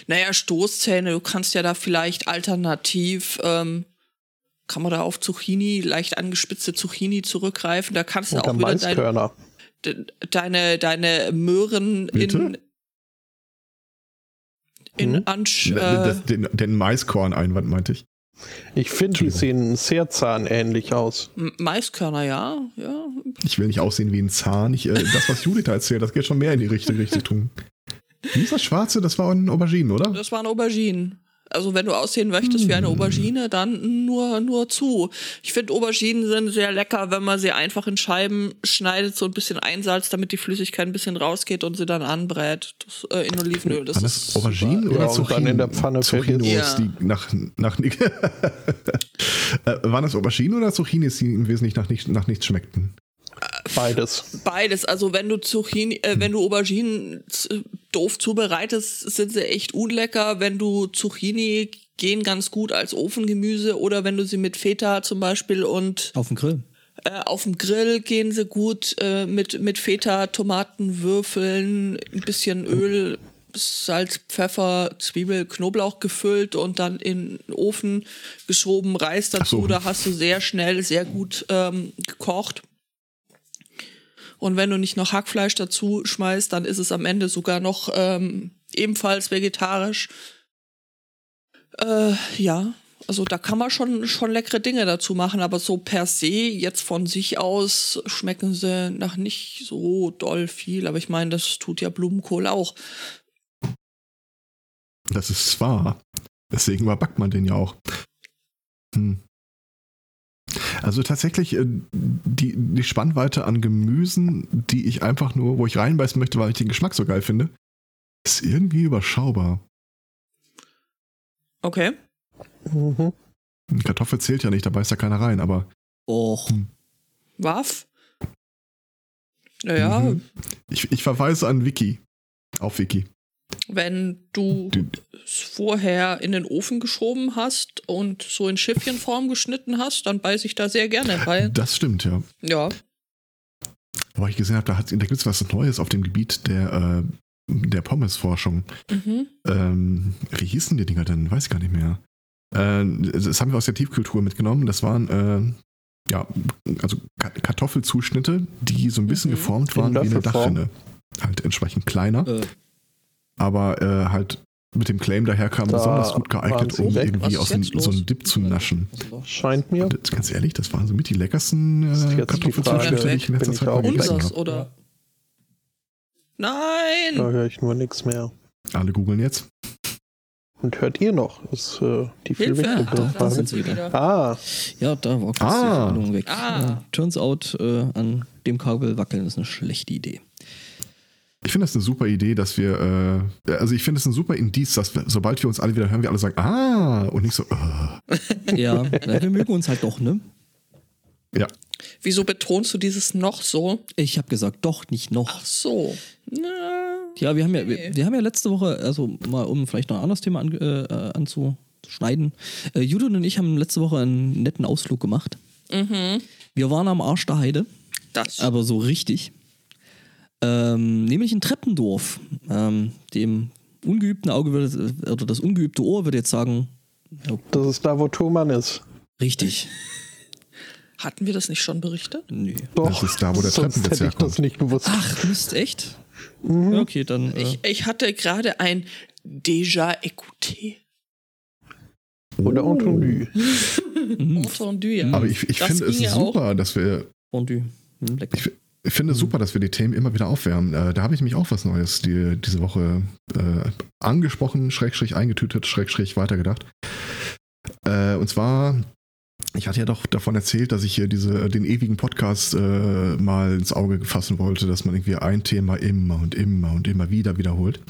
Naja, Stoßzähne, du kannst ja da vielleicht alternativ, ähm, kann man da auf Zucchini, leicht angespitzte Zucchini zurückgreifen. Da kannst du Oder auch wieder dein, Maiskörner. de- deine, deine Möhren in, Bitte? in Hm? Ansch, äh, den, den Maiskorn-Einwand meinte ich. Ich finde, die sehen sehr zahnähnlich aus. M- Maiskörner, ja, ja. Ich will nicht aussehen wie ein Zahn. Ich, äh, das, was Judith erzählt, das geht schon mehr in die richtige Richtung. Wie ist das Schwarze? Das war ein Auberginen, oder? Das waren Auberginen. Also wenn du aussehen möchtest wie eine Hm. Aubergine, dann nur, nur zu. Ich finde Auberginen sind sehr lecker, wenn man sie einfach in Scheiben schneidet, so ein bisschen einsalzt, damit die Flüssigkeit ein bisschen rausgeht und sie dann anbrät. Das, äh, in Olivenöl. Das Waren ist das Auberginen super. oder Ja, Zucchini? dann in der Pfanne Zucchinos, Ja. die nach, nach äh, Waren das Auberginen oder Zucchinis, die im Wesentlichen nach, nicht, nach nichts schmeckten? Beides. Beides. Also wenn du Zucchini, äh, wenn du Auberginen doof zubereitest, sind sie echt unlecker. Wenn du Zucchini gehen ganz gut als Ofengemüse oder wenn du sie mit Feta zum Beispiel und Auf dem Grill. Äh, auf dem Grill gehen sie gut äh, mit, mit Feta, Tomatenwürfeln, ein bisschen Öl, Salz, Pfeffer, Zwiebel, Knoblauch gefüllt und dann in den Ofen geschoben, Reis dazu. so. Da hast du sehr schnell, sehr gut ähm, gekocht. Und wenn du nicht noch Hackfleisch dazu schmeißt, dann ist es am Ende sogar noch ähm, ebenfalls vegetarisch. Äh, ja, also da kann man schon, schon leckere Dinge dazu machen, aber so per se jetzt von sich aus schmecken sie nach nicht so doll viel. Aber ich meine, das tut ja Blumenkohl auch. Das ist wahr. Deswegen überbackt man den ja auch. Hm. Also tatsächlich äh, die, die Spannweite an Gemüsen, die ich einfach nur, wo ich reinbeißen möchte, weil ich den Geschmack so geil finde, ist irgendwie überschaubar. Okay. Mhm. Kartoffel zählt ja nicht, da beißt ja keiner rein, aber Och, Waff? Naja, Mhm. ich, ich verweise an Wiki. Auf Wiki. Wenn du es vorher in den Ofen geschoben hast und so in Schiffchenform geschnitten hast, dann beiß ich da sehr gerne bei. Das stimmt, ja. Ja. Aber ich gesehen habe, da, da gibt es was Neues auf dem Gebiet der, äh, der Pommesforschung. Mhm. Ähm, wie hießen die Dinger denn? Weiß ich gar nicht mehr. Äh, das haben wir aus der Tiefkultur mitgenommen. Das waren äh, ja, also Ka- Kartoffelzuschnitte, die so ein bisschen Mhm. geformt waren wie eine. Dachrinne. Halt entsprechend kleiner, äh, aber äh, halt mit dem Claim daherkam, Da besonders gut geeignet, um weg. irgendwie aus los? so einem Dip zu naschen. Scheint mir. Und ganz ehrlich, das waren so mit die leckersten äh, Kartoffelzuschnitte, die ich in letzter Zeit mal auch gegessen habe. oder? Nein! Da höre ich nur nichts mehr. Alle googeln jetzt. Und hört ihr noch? Ist äh, die viel Hilfe! da Frage. sind sie wieder. Ah, ja, da war kurz Ah. die Verbindung weg. Ah. Ja, turns out, äh, an dem Kabel wackeln ist eine schlechte Idee. Ich finde das eine super Idee, dass wir, äh, also ich finde es ein super Indiz, dass wir, sobald wir uns alle wieder hören, wir alle sagen, ah, und nicht so, äh. Ja, na, wir mögen uns halt doch, ne? ja. Wieso betonst du dieses noch so? Ich habe gesagt, doch, nicht noch. Ach so. Na, Ja, wir haben ja, wir, wir haben ja letzte Woche, also mal um vielleicht noch ein anderes Thema an, äh, äh, anzuschneiden. Äh, Judith und ich haben letzte Woche einen netten Ausflug gemacht. Wir waren am Arsch der Heide, das. aber so richtig. Ähm, nämlich in Treppendorf. Ähm, dem ungeübten Auge würde, oder das ungeübte Ohr würde jetzt sagen, ja, das ist da, wo Thomann ist. richtig. Hatten wir das nicht schon berichtet? Nö. Doch, ist da, wo der sonst Treppenwitz hätte ich das herkommt. nicht gewusst. Ach, Mist, echt? Mhm. Okay, dann. Äh, Ich, ich hatte gerade ein Déjà écouté. Oder Entendu. mhm. Entendu, ja. Aber ich, ich Das finde es ja super, dass wir, Fondue. Hm, lecker. ich, ich finde es super, dass wir die Themen immer wieder aufwärmen. Äh, da habe ich mich auch was Neues die, diese Woche äh, angesprochen, Schrägstrich eingetütet, Schrägstrich weitergedacht. Äh, und zwar, ich hatte ja doch davon erzählt, dass ich hier diese, den ewigen Podcast äh, mal ins Auge fassen wollte, dass man irgendwie ein Thema immer und immer und immer wieder wiederholt.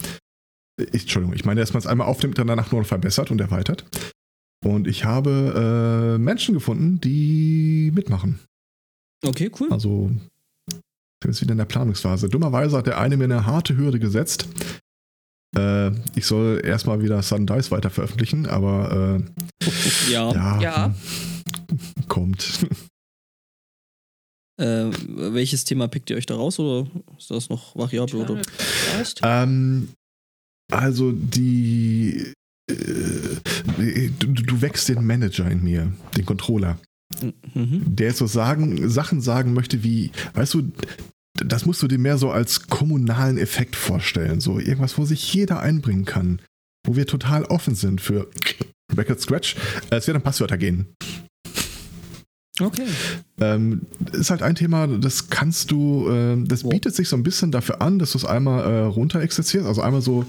Ich, Entschuldigung, ich meine, dass man es einmal aufnimmt, dann danach nur verbessert und erweitert. Und ich habe äh, Menschen gefunden, die mitmachen. Okay, cool. Also, ich bin jetzt wieder in der Planungsphase. Dummerweise hat der eine mir eine harte Hürde gesetzt. Äh, ich soll erstmal wieder Sun Dice weiter veröffentlichen, aber Ja. äh, ja, Ja. hm, kommt. Äh, welches Thema pickt ihr euch da raus oder ist das noch variabel? Oder? Ähm, also die äh, du, du wächst den Manager in mir, den Controller. Mhm. der so sagen, Sachen sagen möchte wie, weißt du, das musst du dir mehr so als kommunalen Effekt vorstellen. So irgendwas, wo sich jeder einbringen kann. Wo wir total offen sind für Record Scratch. Äh, Es wird um Passwörter gehen. Okay. Ähm, ist halt ein Thema, das kannst du, äh, das Wow. bietet sich so ein bisschen dafür an, dass du es einmal äh, runter exerzierst. Also einmal so,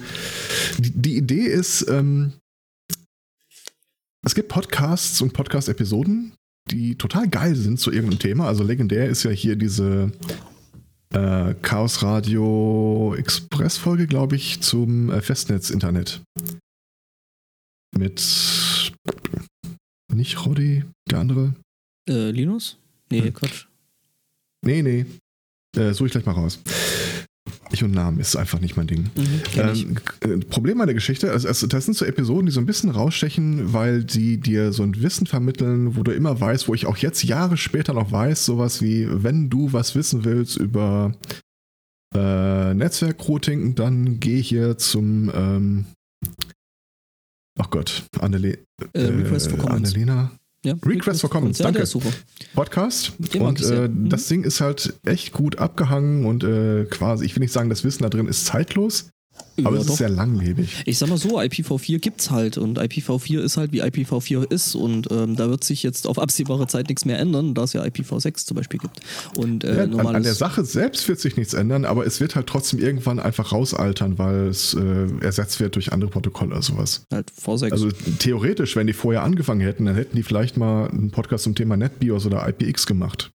die, die Idee ist, ähm, es gibt Podcasts und Podcast-Episoden, die total geil sind zu irgendeinem Thema. Also legendär ist ja hier diese äh, Chaos Radio Express-Folge, glaube ich, zum äh, Festnetz-Internet. Mit nicht Roddy, der andere. Äh, Linus? Nee, Hm. Quatsch. Nee, nee. Äh, suche ich gleich mal raus. Ich und Namen ist einfach nicht mein Ding. Mhm. Ähm, äh, Problem an der Geschichte, also, also das sind so Episoden, die so ein bisschen rausstechen, weil die dir so ein Wissen vermitteln, wo du immer weißt, wo ich auch jetzt Jahre später noch weiß, sowas wie, wenn du was wissen willst über äh, Netzwerkrouting, dann geh hier zum ähm, Ach Gott, Annele Äh, Request for Comments. Annelena Ja, Request for Comments, danke. Podcast. Und äh, Mhm. das Ding ist halt echt gut abgehangen und äh, quasi, ich will nicht sagen, das Wissen da drin ist zeitlos, Aber Ja, es ist sehr langlebig. Ich sag mal so, IPv4 gibt's halt und IPv4 ist halt wie IPv4 ist und ähm, da wird sich jetzt auf absehbare Zeit nichts mehr ändern, da es ja IPv6 zum Beispiel gibt. Und äh, Ja, an, an der Sache selbst wird sich nichts ändern, aber es wird halt trotzdem irgendwann einfach rausaltern, weil es äh, ersetzt wird durch andere Protokolle oder sowas. halt V6. Also theoretisch, wenn die vorher angefangen hätten, dann hätten die vielleicht mal einen Podcast zum Thema NetBIOS oder IPX gemacht.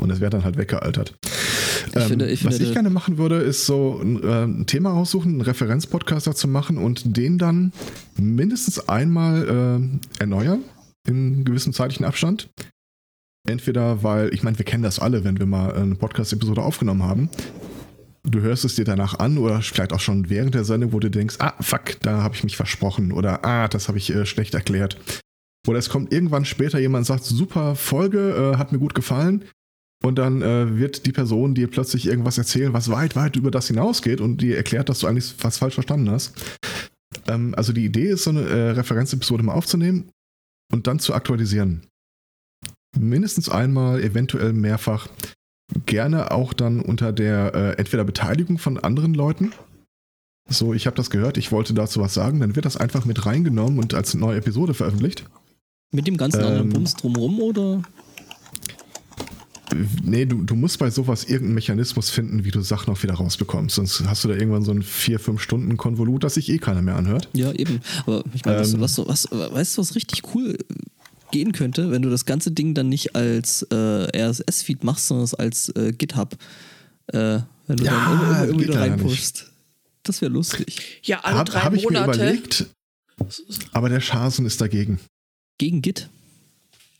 Und das wäre dann halt weggealtert. Ähm, finde- ich was finde, ich gerne machen würde, ist so ein, äh, Thema raussuchen, einen Referenzpodcast dazu machen und den dann mindestens einmal äh, erneuern in gewissem zeitlichen Abstand. Entweder, weil, ich meine, wir kennen das alle, wenn wir mal eine Podcast-Episode aufgenommen haben. Du hörst es dir danach an oder vielleicht auch schon während der Sendung, wo du denkst, ah, fuck, da habe ich mich versprochen oder ah, das habe ich äh, schlecht erklärt. Oder es kommt irgendwann später jemand und sagt, super Folge, äh, hat mir gut gefallen. Und dann äh, wird die Person dir plötzlich irgendwas erzählen, was weit, weit über das hinausgeht und dir erklärt, dass du eigentlich was falsch verstanden hast. Ähm, also die Idee ist, so eine äh, Referenzepisode mal aufzunehmen und dann zu aktualisieren. Mindestens einmal, eventuell mehrfach. Gerne auch dann unter der äh, entweder Beteiligung von anderen Leuten. So, ich habe das gehört, ich wollte dazu was sagen, dann wird das einfach mit reingenommen und als neue Episode veröffentlicht. Mit dem ganzen anderen ähm, Bums drumrum oder? Nee, du, du musst bei sowas irgendeinen Mechanismus finden, wie du Sachen auch wieder rausbekommst. Sonst hast du da irgendwann so ein 4-5-Stunden-Konvolut, das sich eh keiner mehr anhört. Ja, eben. Aber ich meine, Ähm. was, was, was, weißt du, was richtig cool gehen könnte, wenn du das ganze Ding dann nicht als äh, RSS-Feed machst, sondern es als äh, GitHub, äh, wenn du Ja, dann immer, immer, immer wieder reinpushst. Das wäre lustig. Ja, alle Habe drei hab ich mir Monate. überlegt, aber der Schasen ist dagegen. Gegen Git.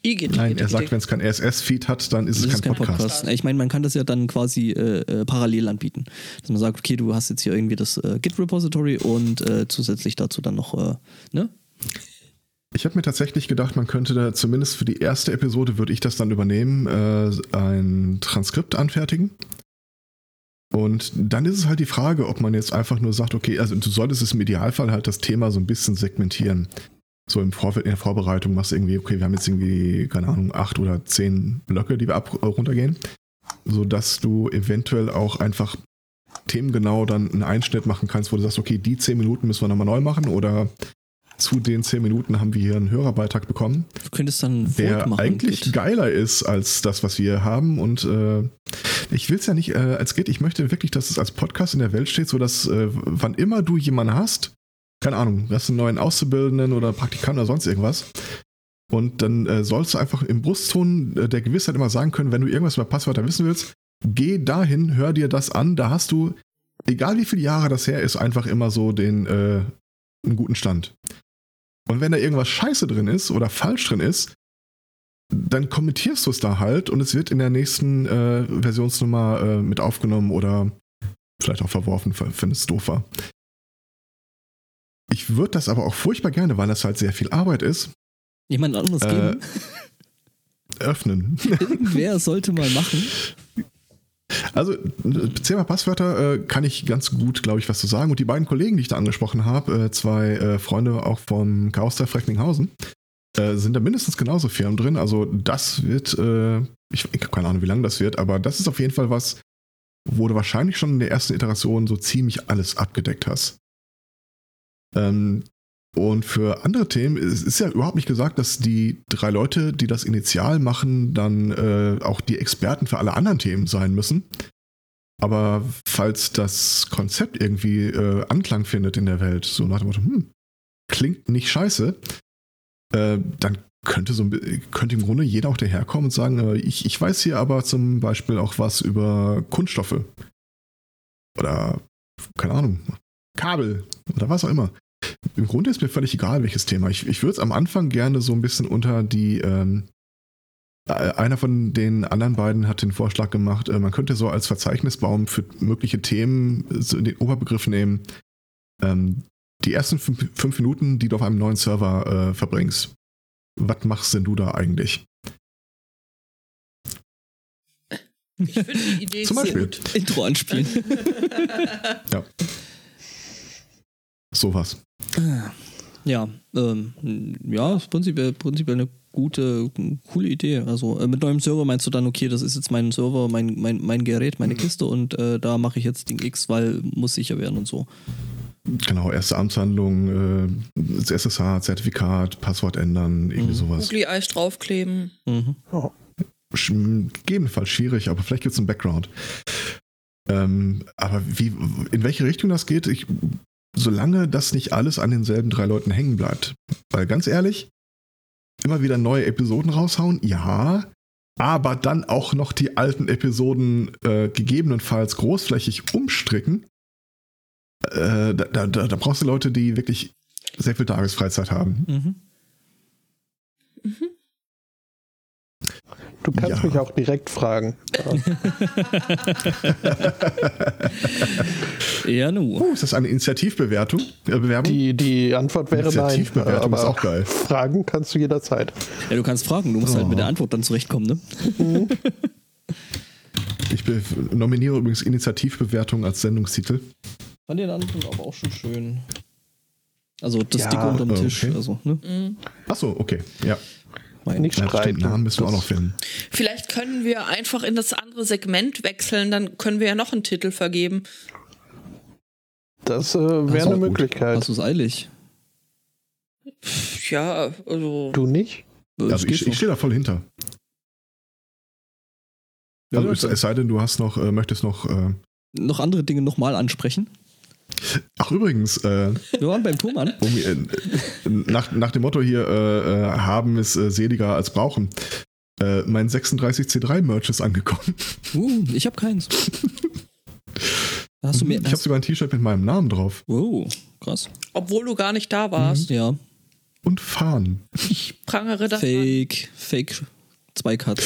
Igitt, Nein, er sagt, wenn es kein RSS-Feed hat, dann ist es kein, ist kein Podcast. Podcast. Ich meine, man kann das ja dann quasi äh, äh, parallel anbieten. Dass man sagt, okay, du hast jetzt hier irgendwie das äh, Git-Repository und äh, zusätzlich dazu dann noch, äh, ne? Ich habe mir tatsächlich gedacht, man könnte da zumindest für die erste Episode, würde ich das dann übernehmen, äh, ein Transkript anfertigen. Und dann ist es halt die Frage, ob man jetzt einfach nur sagt, okay, also du solltest es im Idealfall halt das Thema so ein bisschen segmentieren. So im Vorfeld, in der Vorbereitung machst du irgendwie, okay, wir haben jetzt irgendwie, keine Ahnung, acht oder zehn Blöcke, die wir ab, runtergehen. Sodass du eventuell auch einfach themengenau dann einen Einschnitt machen kannst, wo du sagst, okay, die zehn Minuten müssen wir nochmal neu machen oder zu den zehn Minuten haben wir hier einen Hörerbeitrag bekommen, Du könntest dann ein Vote der machen. eigentlich Git. geiler ist als das, was wir haben. Und äh, ich will es ja nicht äh, als Git, ich möchte wirklich, dass es als Podcast in der Welt steht, sodass äh, wann immer du jemanden hast, keine Ahnung, hast einen neuen Auszubildenden oder Praktikanten oder sonst irgendwas, und dann äh, sollst du einfach im Brustton äh, der Gewissheit immer sagen können, wenn du irgendwas über Passwörter wissen willst, geh dahin, hör dir das an, da hast du, egal wie viele Jahre das her ist, einfach immer so den äh, einen guten Stand. Und wenn da irgendwas scheiße drin ist oder falsch drin ist, dann kommentierst du es da halt und es wird in der nächsten äh, Versionsnummer äh, mit aufgenommen oder vielleicht auch verworfen, wenn es doof war. Ich würde das aber auch furchtbar gerne, weil das halt sehr viel Arbeit ist, Jemand anderes Äh, geben. öffnen. Irgendwer sollte mal machen. Also, Thema Passwörter äh, kann ich ganz gut, glaube ich, was zu sagen. Und die beiden Kollegen, die ich da angesprochen habe, äh, zwei äh, Freunde auch vom Chaos Recklinghausen, äh, sind da mindestens genauso Firmen drin. Also, das wird, äh, ich, ich habe keine Ahnung, wie lange das wird, aber das ist auf jeden Fall was, wo du wahrscheinlich schon in der ersten Iteration so ziemlich alles abgedeckt hast. Ähm, und für andere Themen es ist ja überhaupt nicht gesagt, dass die drei Leute, die das initial machen, dann äh, auch die Experten für alle anderen Themen sein müssen. Aber falls das Konzept irgendwie äh, Anklang findet in der Welt, so nach dem Motto, hm, klingt nicht scheiße, äh, dann könnte, so, könnte im Grunde jeder auch daherkommen und sagen, äh, ich, ich weiß hier aber zum Beispiel auch was über Kunststoffe. Oder, keine Ahnung, Kabel oder was auch immer. Im Grunde ist mir völlig egal, welches Thema. Ich, ich würde es am Anfang gerne so ein bisschen unter die. Ähm, äh, einer von den anderen beiden hat den Vorschlag gemacht, äh, man könnte so als Verzeichnisbaum für mögliche Themen äh, so den Oberbegriff nehmen. Ähm, die ersten fünf, fünf Minuten, die du auf einem neuen Server äh, verbringst. Was machst denn du da eigentlich? Ich finde die Idee Zum Beispiel. gut. Intro anspielen. Ja. Sowas. ja, ähm, ja, ist prinzipiell, prinzipiell eine gute, coole Idee. Also äh, mit neuem Server meinst du dann, okay, das ist jetzt mein Server, mein, mein, mein Gerät, meine Kiste und äh, da mache ich jetzt Ding X, weil muss sicher werden und so. Genau, erste Amtshandlung, äh, SSH-Zertifikat, Passwort ändern, irgendwie Mhm. sowas. Googly-Eis draufkleben. Mhm. Sch- Gegebenenfalls schwierig, aber vielleicht gibt es einen Background. Ähm, aber wie, in welche Richtung das geht, ich, solange das nicht alles an denselben drei Leuten hängen bleibt. Weil ganz ehrlich, immer wieder neue Episoden raushauen, ja, aber dann auch noch die alten Episoden äh, gegebenenfalls großflächig umstricken. Äh, da, da, da da brauchst du Leute, die wirklich sehr viel Tagesfreizeit haben. Mhm. Du kannst Ja. mich auch direkt fragen. Ja, nu. Oh, ist das eine Initiativbewertung? Äh, Bewerbung? Die, die Antwort wäre nein. Initiativbewertung ist auch geil. Fragen kannst du jederzeit. Ja, du kannst fragen, du musst halt mit der Antwort dann zurechtkommen, ne? Ich be- nominiere übrigens Initiativbewertung als Sendungstitel. Fand den anderen aber auch schon schön. Also das Ja, Dicke unterm okay. Tisch. Also, ne? Mhm. Achso, okay. Ja. Mein, Nicht ja stimmt, streiten. Namen müssen wir auch noch finden. Vielleicht können wir einfach in das andere Segment wechseln, dann können wir ja noch einen Titel vergeben. Das äh, wäre eine gut. Möglichkeit. hast du es eilig? Ja, also. du nicht? Äh, Also ich, ich stehe da voll hinter. Ja, Also es, es sei denn, du hast noch, äh, möchtest noch. Äh, noch andere Dinge nochmal ansprechen. Ach übrigens, äh, Wir waren beim Thomann. um, äh, nach, nach dem Motto hier, äh, äh, haben ist äh, seliger als brauchen. Äh, mein 36C3-Merch ist angekommen. Uh, ich habe keins. Hast du mehr? ich habe sogar ein T-Shirt mit meinem Namen drauf. oh, krass. Obwohl du gar nicht da warst. Ja, Und Fahnen. Ich prangere das an. Fake, Fake, zwei Cuts.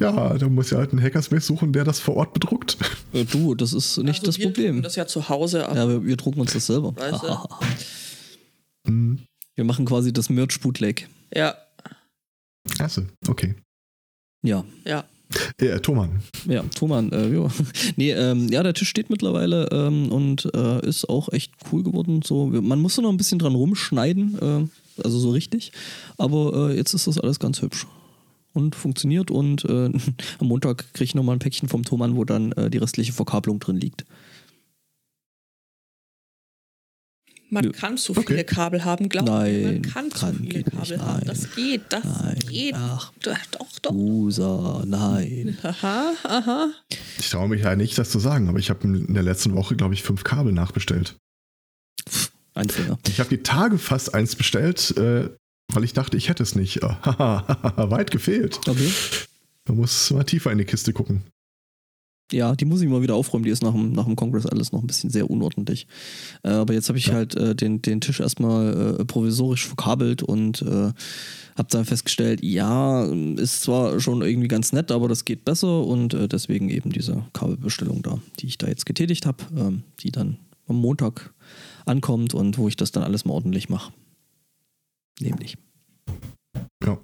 Ja, da muss ja halt einen Hackerspace suchen, der das vor Ort bedruckt. Äh, du, das ist nicht Also das wir Problem. tun Das ja zu Hause ab. Ja, wir, wir drucken uns das selber. Weißt du? Hm. wir machen quasi das Merch-Bootleg. Ja, Achso, okay. Ja, ja. Ja, Thomann. ja, Thomann, äh, ja. Nee, ähm, ja, der Tisch steht mittlerweile ähm, und äh, ist auch echt cool geworden. So, wir- man musste noch ein bisschen dran rumschneiden, äh, also so richtig. Aber äh, jetzt ist das alles ganz hübsch. Und funktioniert und äh, am Montag kriege ich nochmal ein Päckchen vom Thomann, wo dann äh, die restliche Verkabelung drin liegt. Man Nö. kann zu Okay. viele Kabel haben, glaub Nein, mir. Man kann, kann, zu viele Kabel nicht, haben. nein. Das geht, das Nein, geht. ach. Doch, doch, doch. Usa, nein. Aha, aha. Ich traue mich ja nicht, das zu sagen, aber ich habe in der letzten Woche, glaube ich, fünf Kabel nachbestellt. Ein Finger. Ich habe die Tage fast eins bestellt, äh, weil ich dachte, ich hätte es nicht. Haha, Weit gefehlt. Okay. Man muss mal tiefer in die Kiste gucken. Ja, die muss ich mal wieder aufräumen. Die ist nach dem, nach dem Kongress alles noch ein bisschen sehr unordentlich. Äh, aber jetzt habe ich Ja. halt äh, den, den Tisch erstmal äh, provisorisch verkabelt und äh, habe dann festgestellt, ja, ist zwar schon irgendwie ganz nett, aber das geht besser und äh, deswegen eben diese Kabelbestellung da, die ich da jetzt getätigt habe, ähm, die dann am Montag ankommt und wo ich das dann alles mal ordentlich mache. Nämlich. Ja.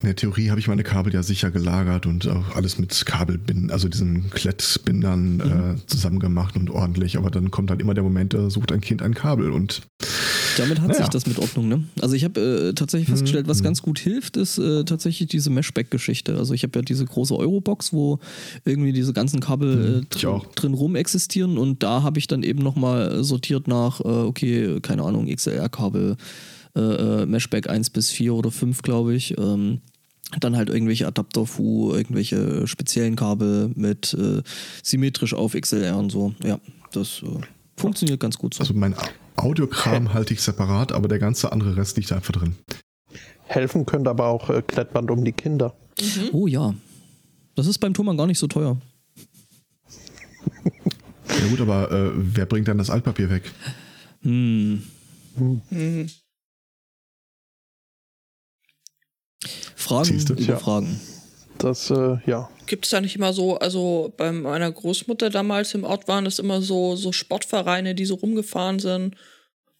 In der Theorie habe ich meine Kabel ja sicher gelagert und auch alles mit Kabelbinden, also diesen Klettbindern Mhm. äh, zusammen gemacht und ordentlich. Aber dann kommt halt immer der Moment, da sucht ein Kind ein Kabel und Damit hat Naja. sich das mit Ordnung, ne? Also ich habe äh, tatsächlich festgestellt, was Mhm. ganz gut hilft, ist äh, tatsächlich diese Meshback-Geschichte. Also ich habe ja diese große Eurobox, wo irgendwie diese ganzen Kabel Mhm, äh, drin, drin rum existieren und da habe ich dann eben nochmal sortiert nach, äh, okay, keine Ahnung, XLR-Kabel, äh, äh, Meshback 1 bis 4 oder 5, glaube ich. Ähm, dann halt irgendwelche Adapter FU, irgendwelche speziellen Kabel mit äh, symmetrisch auf XLR und so. Ja, das äh, funktioniert ganz gut so. also mein Audiokram halte ich separat, aber der ganze andere Rest liegt da einfach drin. Helfen könnte aber auch äh, Klettband um die Kinder. Oh ja. Das ist beim Thomann gar nicht so teuer. Ja gut, aber äh, wer bringt dann das Altpapier weg? Hm. Mhm. Fragen Siehste? über Tja. Fragen. Das, äh, ja. Gibt es da nicht immer so, also bei meiner Großmutter damals im Ort waren es immer so, so Sportvereine, die so rumgefahren sind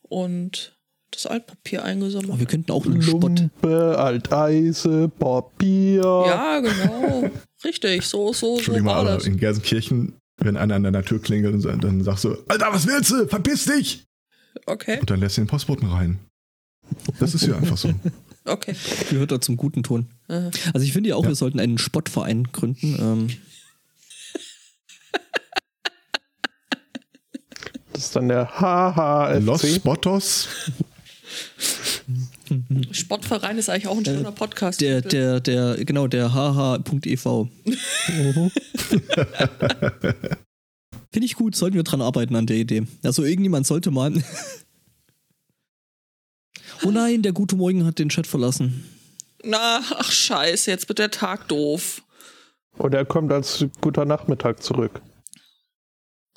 und das Altpapier eingesammelt. Aber wir könnten auch einen Spott. Lumpe, Alteise, Papier. Ja, genau. Richtig, so, so, so Entschuldigung mal, war aber das. in Gelsenkirchen, wenn einer an deiner Tür klingelt, und so- dann sagst du, Alter, was willst du? Verpiss dich! Okay, Und dann lässt du den Postboten rein. Das ist ja einfach so. okay. Gehört da zum guten Ton. Aha. Also ich finde ja auch, Ja. wir sollten einen Spottverein gründen. Ähm, ist dann der HHFC. Los Spotos. Sportverein ist eigentlich auch ein schöner Podcast. Der, der, der, genau, der hh.ev. Finde ich gut, sollten wir dran arbeiten an der Idee. Also irgendjemand sollte mal. Oh nein, der gute Morgen hat den Chat verlassen. Na, ach scheiße, jetzt wird der Tag doof. Und er kommt als guter Nachmittag zurück.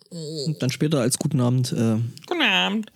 Und dann später als guten Abend. Äh, Guten Abend.